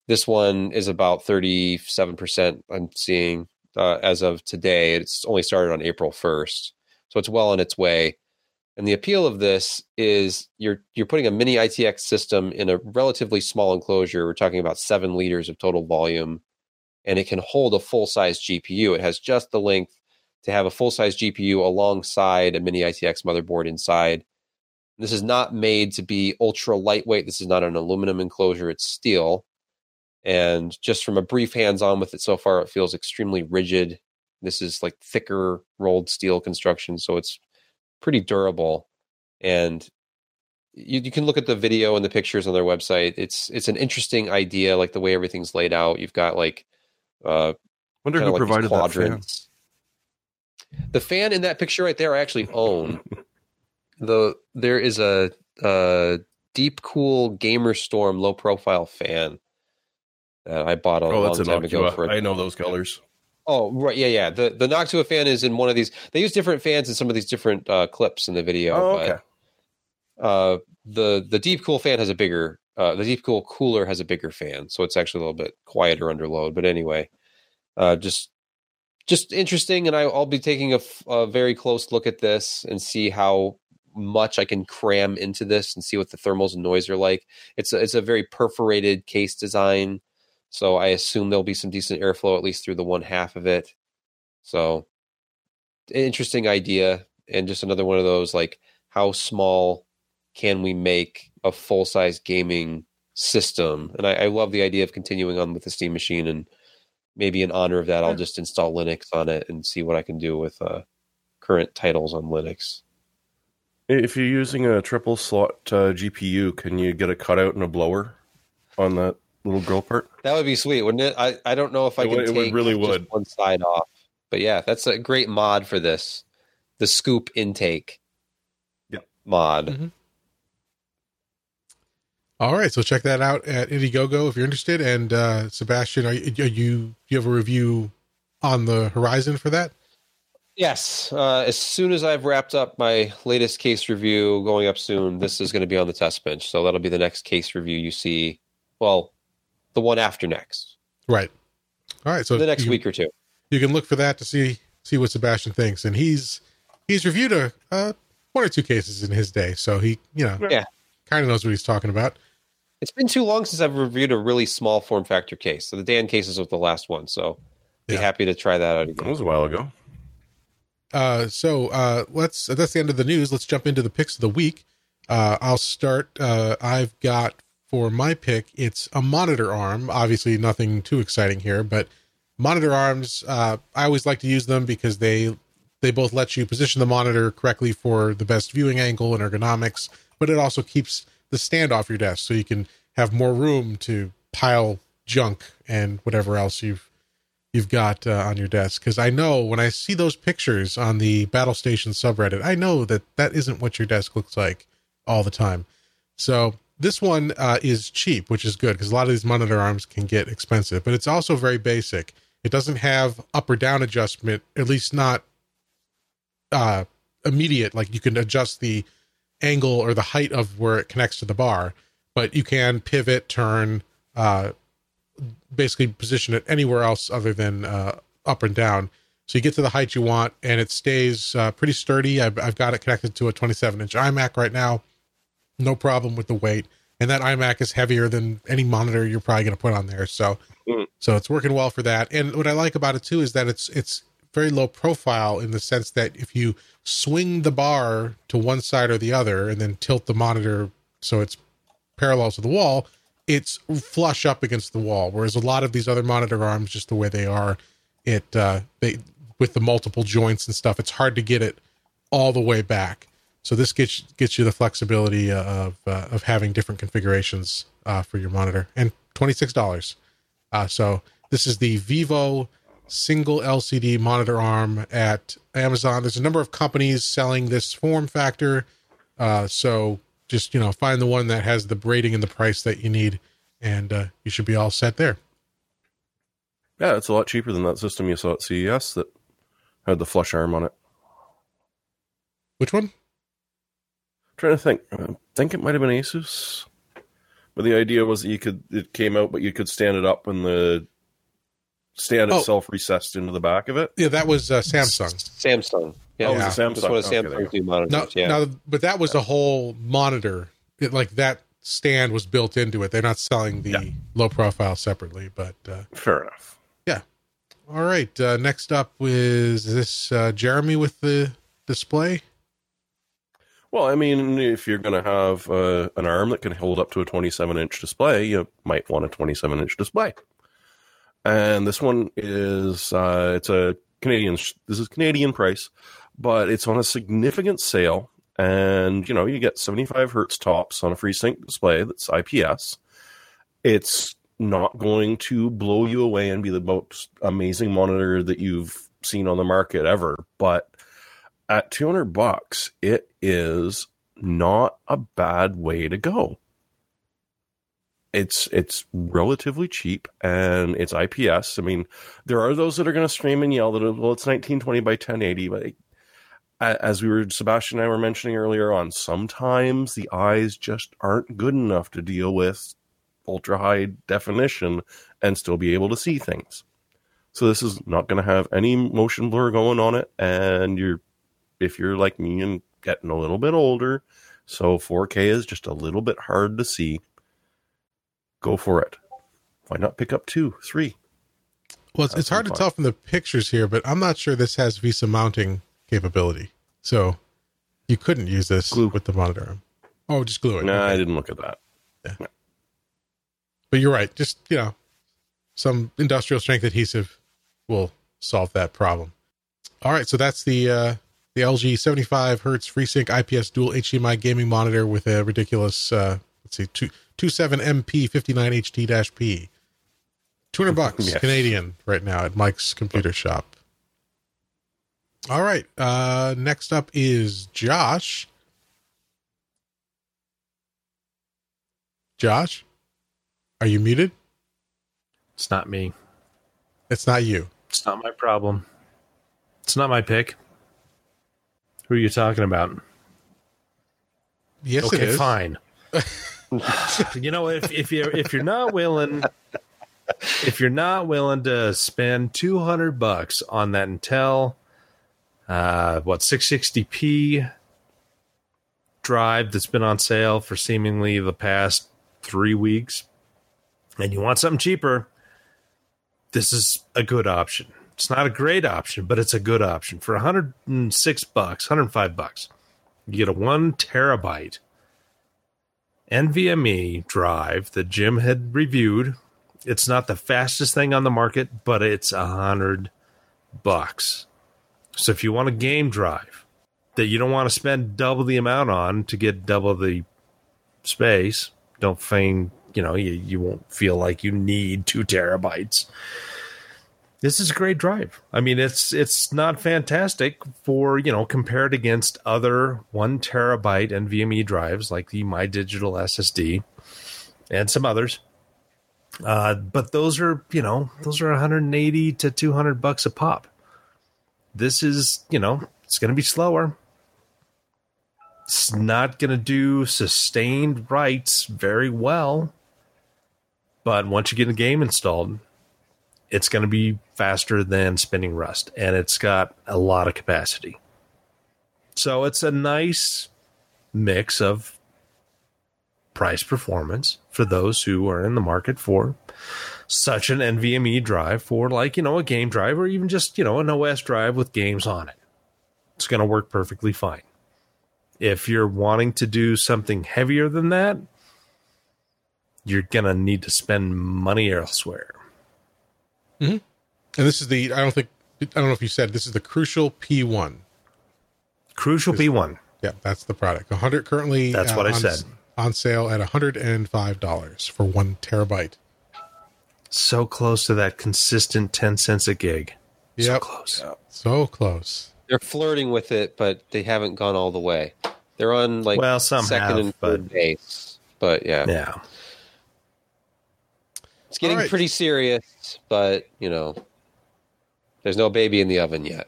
This one is about 37%, I'm seeing uh, as of today. It's only started on April 1st. So it's well on its way. And the appeal of this is you're you're putting a mini ITX system in a relatively small enclosure. We're talking about seven liters of total volume, and it can hold a full size GPU. It has just the length to have a full size GPU alongside a mini ITX motherboard inside. This is not made to be ultra lightweight. This is not an aluminum enclosure, it's steel. And just from a brief hands on with it so far, it feels extremely rigid. This is like thicker rolled steel construction, so it's pretty durable. And you, you can look at the video and the pictures on their website. It's it's an interesting idea, like the way everything's laid out. You've got like uh wonder who like provided quadrants. That fan. The fan in that picture right there I actually own. the there is a, a GamerStorm low profile fan that I bought a oh, long time ago. For I know those colors. Oh right, yeah, yeah. The the Noctua fan is in one of these. They use different fans in some of these different uh, clips in the video. Oh, okay. But, uh, the the Deepcool fan has a bigger. Uh, the Deepcool cooler has a bigger fan, so it's actually a little bit quieter under load. But anyway, uh, just just interesting, and I, will be taking a, very close look at this and see how much I can cram into this and see what the thermals and noise are like. It's a, it's a very perforated case design, so I assume there'll be some decent airflow at least through the one half of it. So interesting idea, and just another one of those like how small can we make a full size gaming system? And I, I love the idea of continuing on with the Steam machine and maybe in honor of that, I'll just install Linux on it and see what I can do with uh, current titles on Linux. If you're using a triple slot uh, GPU, can you get a cutout and a blower on that little grill part? That would be sweet, wouldn't it? I, I don't know if I it can would, take really would. one side off, but yeah, that's a great mod for this. The scoop intake, yeah, mod. Mm-hmm. All right, so check that out at Indiegogo if you're interested. And uh, Sebastian, are you, are you do you have a review on the horizon for that? Yes. Uh, as soon as I've wrapped up my latest case review going up soon, this is going to be on the test bench. So that'll be the next case review you see. Well, the one after next. Right. All right. So the next you, week or two. You can look for that to see see what Sebastian thinks, and he's he's reviewed a uh, one or two cases in his day, so he you know yeah kind of knows what he's talking about. It's been too long since I've reviewed a really small form factor case. So the Dan cases was the last one, so be Yeah. happy to try that out That again. was a while ago. Uh, so uh, let's that's the end of the news. Let's jump into the picks of the week. Uh, I'll start. Uh, I've got for my pick. It's a monitor arm. Obviously, nothing too exciting here, but monitor arms. Uh, I always like to use them because they they both let you position the monitor correctly for the best viewing angle and ergonomics, but it also keeps the stand off your desk so you can have more room to pile junk and whatever else you've you've got uh, on your desk. Because i know when i see those pictures on the battle station subreddit i know that that isn't what your desk looks like all the time. So this one uh, is cheap which is good because a lot of these monitor arms can get expensive but it's also very basic. It doesn't have up or down adjustment at least not uh immediate like you can adjust the angle or the height of where it connects to the bar but you can pivot turn uh basically position it anywhere else other than uh, up and down. So you get to the height you want, and it stays uh, pretty sturdy. I've, I've got it connected to a 27 inch iMac right now, no problem with the weight. And that iMac is heavier than any monitor you're probably going to put on there. So, Mm. so it's working well for that. And what I like about it too is that it's it's very low profile in the sense that if you swing the bar to one side or the other, and then tilt the monitor so it's parallel to the wall, it's flush up against the wall. Whereas a lot of these other monitor arms, just the way they are, it uh, they with the multiple joints and stuff, it's hard to get it all the way back. So this gets gets you the flexibility of uh, of having different configurations uh, for your monitor and twenty six dollars. Uh, so this is the Vivo single LCD monitor arm at Amazon. There's a number of companies selling this form factor. Uh, so just you know find the one that has the rating and the price that you need, and uh, you should be all set there. Yeah, it's a lot cheaper than that system you saw at CES that had the flush arm on it. Which one? I'm trying to think. I think it might have been Asus. But the idea was that you could it came out, but you could stand it up and the stand Oh. itself recessed into the back of it. Yeah, that was uh, Samsung. Samsung. Yeah, Oh, it was a Samsung. That's what a Okay, there Samsung you do monitors. No, yeah. no, but that was a whole monitor. It, like that stand was built into it. They're not selling the Yeah. low profile separately, but uh, Fair enough. Yeah. All right. Uh, next up is this uh, Jeremy with the display. Well, I mean, if you're going to have uh, an arm that can hold up to a 27 inch display, you might want a 27 inch display. And this one is uh, it's a Canadian. This is Canadian price, but it's on a significant sale. And you know, you get 75 hertz tops on a FreeSync display that's IPS. It's not going to blow you away and be the most amazing monitor that you've seen on the market ever, but at 200 bucks, it is not a bad way to go. It's it's relatively cheap and it's IPS. I mean, there are those that are going to scream and yell that well, it's 1920 by 1080, but a- as we were Sebastian and I were mentioning earlier on, sometimes the eyes just aren't good enough to deal with ultra high definition and still be able to see things. So this is not going to have any motion blur going on it, and you're if you're like me and getting a little bit older, so 4K is just a little bit hard to see. Go for it. Why not pick up two, three? Well, it's, it's hard to fine. tell from the pictures here, but I'm not sure this has VESA mounting capability. So you couldn't use this Glue. with the monitor arm. Oh, just glue it. Nah, I didn't look at that. But you're right. Just you know, some industrial strength adhesive will solve that problem. All right, so that's the uh, the LG 75 hertz FreeSync IPS dual HDMI gaming monitor with a ridiculous uh, let's see two two seven MP 59 HD dash P. Two hundred bucks *laughs* Yes. Canadian right now at Mike's computer shop. All right, uh, next up is Josh. Josh, are you muted? It's not me. It's not you. It's not my problem. It's not my pick. Who are you talking about? Yes, it okay, fine. *laughs* *laughs* you know, if if you're if you're not willing, if you're not willing to spend two hundred bucks on that Intel, uh, what six sixty p drive that's been on sale for seemingly the past three weeks, and you want something cheaper, this is a good option. It's not a great option, but it's a good option for 106 bucks, 105 bucks. You get a one terabyte NVMe drive that Jim had reviewed. It's not the fastest thing on the market, but it's a hundred bucks. So if you want a game drive that you don't want to spend double the amount on to get double the space, don't feign, you know, you, you won't feel like you need two terabytes. This is a great drive. I mean, it's it's not fantastic for you know compared against other one terabyte NVMe drives like the My Digital SSD and some others. Uh, but those are you know those are 180 to 200 bucks a pop. This is you know it's going to be slower. It's not going to do sustained writes very well. But once you get the game installed, it's going to be faster than spinning Rust, and it's got a lot of capacity. So it's a nice mix of price performance for those who are in the market for such an NVMe drive for like, you know, a game drive or even just, you know, an OS drive with games on it. It's going to work perfectly fine. If you're wanting to do something heavier than that, you're going to need to spend money elsewhere. Mm-hmm. And this is the I don't think I don't know if you said this is the Crucial P1. Crucial P1. Yeah, that's the product. 100 currently. That's what I uh, on, said. On sale at 105 dollars for one terabyte. So close to that consistent 10 cents a gig. So Yep. close. So close. They're flirting with it, but they haven't gone all the way. They're on like Well, some second have, and third but- base. But yeah, Yeah. it's getting All right. pretty serious. But you know, there's no baby in the oven yet.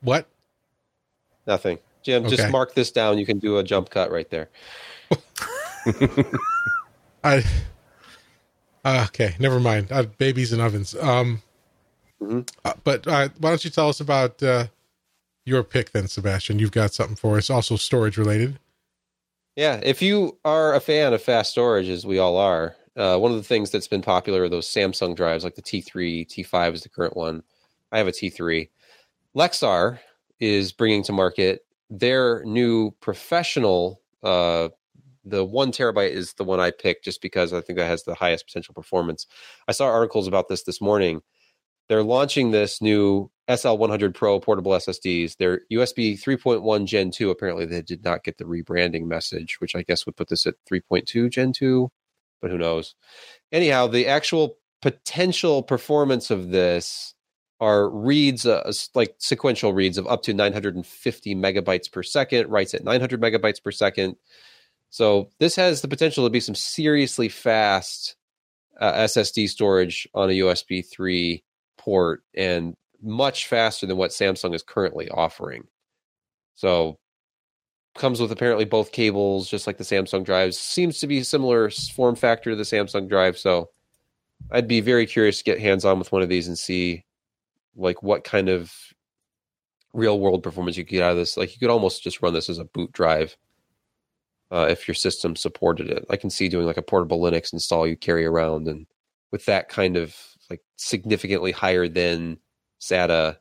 What? Nothing. Jim, just mark this down. You can do a jump cut right there. *laughs* I. Uh, okay, never mind. Uh, babies and ovens. Um, Mhm. uh, but uh, why don't you tell us about uh, your pick then, Sebastian? You've got something for us, also storage related. Yeah, if you are a fan of fast storage, as we all are, uh, one of the things that's been popular are those Samsung drives, like the T3, T5 is the current one. I have a T3. Lexar is bringing to market their new professional. Uh, the one terabyte is the one I picked just because I think that has the highest potential performance. I saw articles about this this morning. They're launching this new SL100 Pro portable SSDs. They're USB 3.1 Gen 2. Apparently, they did not get the rebranding message, which I guess would put this at 3.2 Gen 2, but who knows? Anyhow, the actual potential performance of this are reads, uh, like sequential reads of up to 950 megabytes per second, writes at 900 megabytes per second. So this has the potential to be some seriously fast uh, SSD storage on a USB 3 port and much faster than what Samsung is currently offering. So comes with apparently both cables just like the Samsung drives. Seems to be a similar form factor to the Samsung drive, so I'd be very curious to get hands on with one of these and see like what kind of real world performance you could get out of this. Like you could almost just run this as a boot drive uh, if your system supported it. I can see doing like a portable Linux install you carry around, and with that kind of like significantly higher than SATA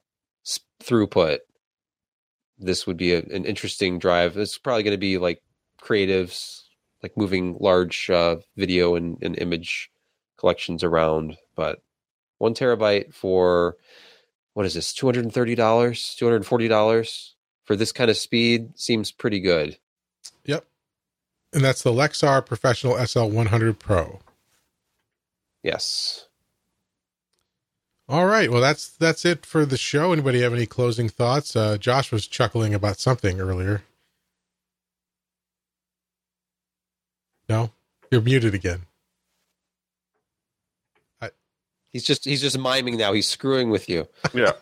throughput, this would be a, an interesting drive. It's probably going to be like creatives, like moving large uh, video and, and image collections around, but one terabyte for what is this? Two hundred and thirty dollars, two hundred and forty dollars for this kind of speed seems pretty good. Yep. And that's the Lexar Professional SL100 Pro. Yes. All right. Well, that's that's it for the show. Anybody have any closing thoughts? Uh, Josh was chuckling about something earlier. No, you're muted again. I He's just he's just miming now. He's screwing with you. *laughs* Yeah.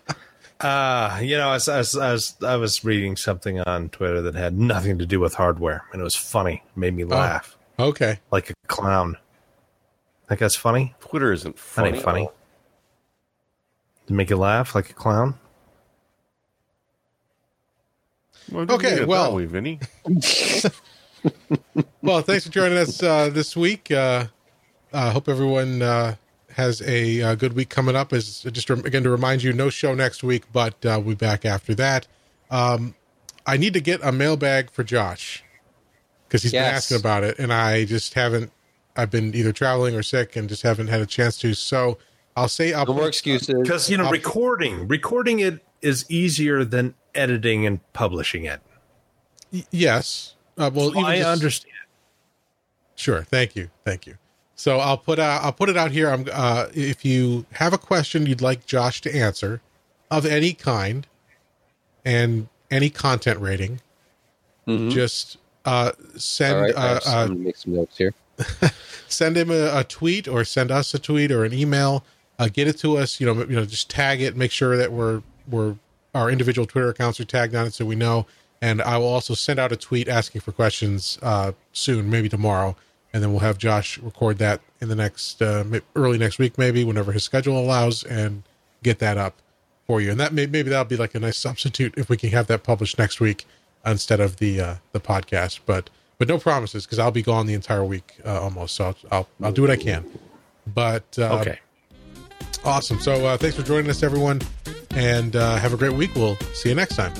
Uh, you know, I was, I, was, I, was, I was reading something on Twitter that had nothing to do with hardware, and it was funny. It made me laugh Okay. like a clown. Think that's funny? Twitter isn't That funny. ain't funny. To make you laugh like a clown? Well, Okay, well- that way, Vinny. *laughs* Well, thanks for joining us uh, this week. Uh, I hope everyone uh, has a uh, good week coming up. As just rem- again to remind you, no show next week, but uh, we'll be back after that. Um, I need to get a mailbag for Josh because he's been asking about it, and I just haven't. I've been either traveling or sick, and just haven't had a chance to. So I'll say I'll No more excuses. Because, you know, recording, recording it is easier than editing and publishing it. y- yes. Uh, well, even I just- understand. Sure. Thank you. Thank you. So I'll put out, I'll put it out here. I'm uh, if you have a question you'd like Josh to answer of any kind and any content rating, just uh, send All right, I uh, uh, make some notes here. *laughs* send him a, a tweet or send us a tweet or an email. Uh, get it to us. You know, you know, just tag it. Make sure that we're we're our individual Twitter accounts are tagged on it so we know. And I will also send out a tweet asking for questions uh, soon, maybe tomorrow, and then we'll have Josh record that in the next uh, early next week, maybe whenever his schedule allows, and get that up for you. And that may, maybe that'll be like a nice substitute if we can have that published next week instead of the uh, the podcast. But but no promises because I'll be gone the entire week uh, almost. So I'll, I'll I'll do what I can. But uh, Okay. Awesome. So uh, thanks for joining us, everyone, and uh, have a great week. We'll see you next time.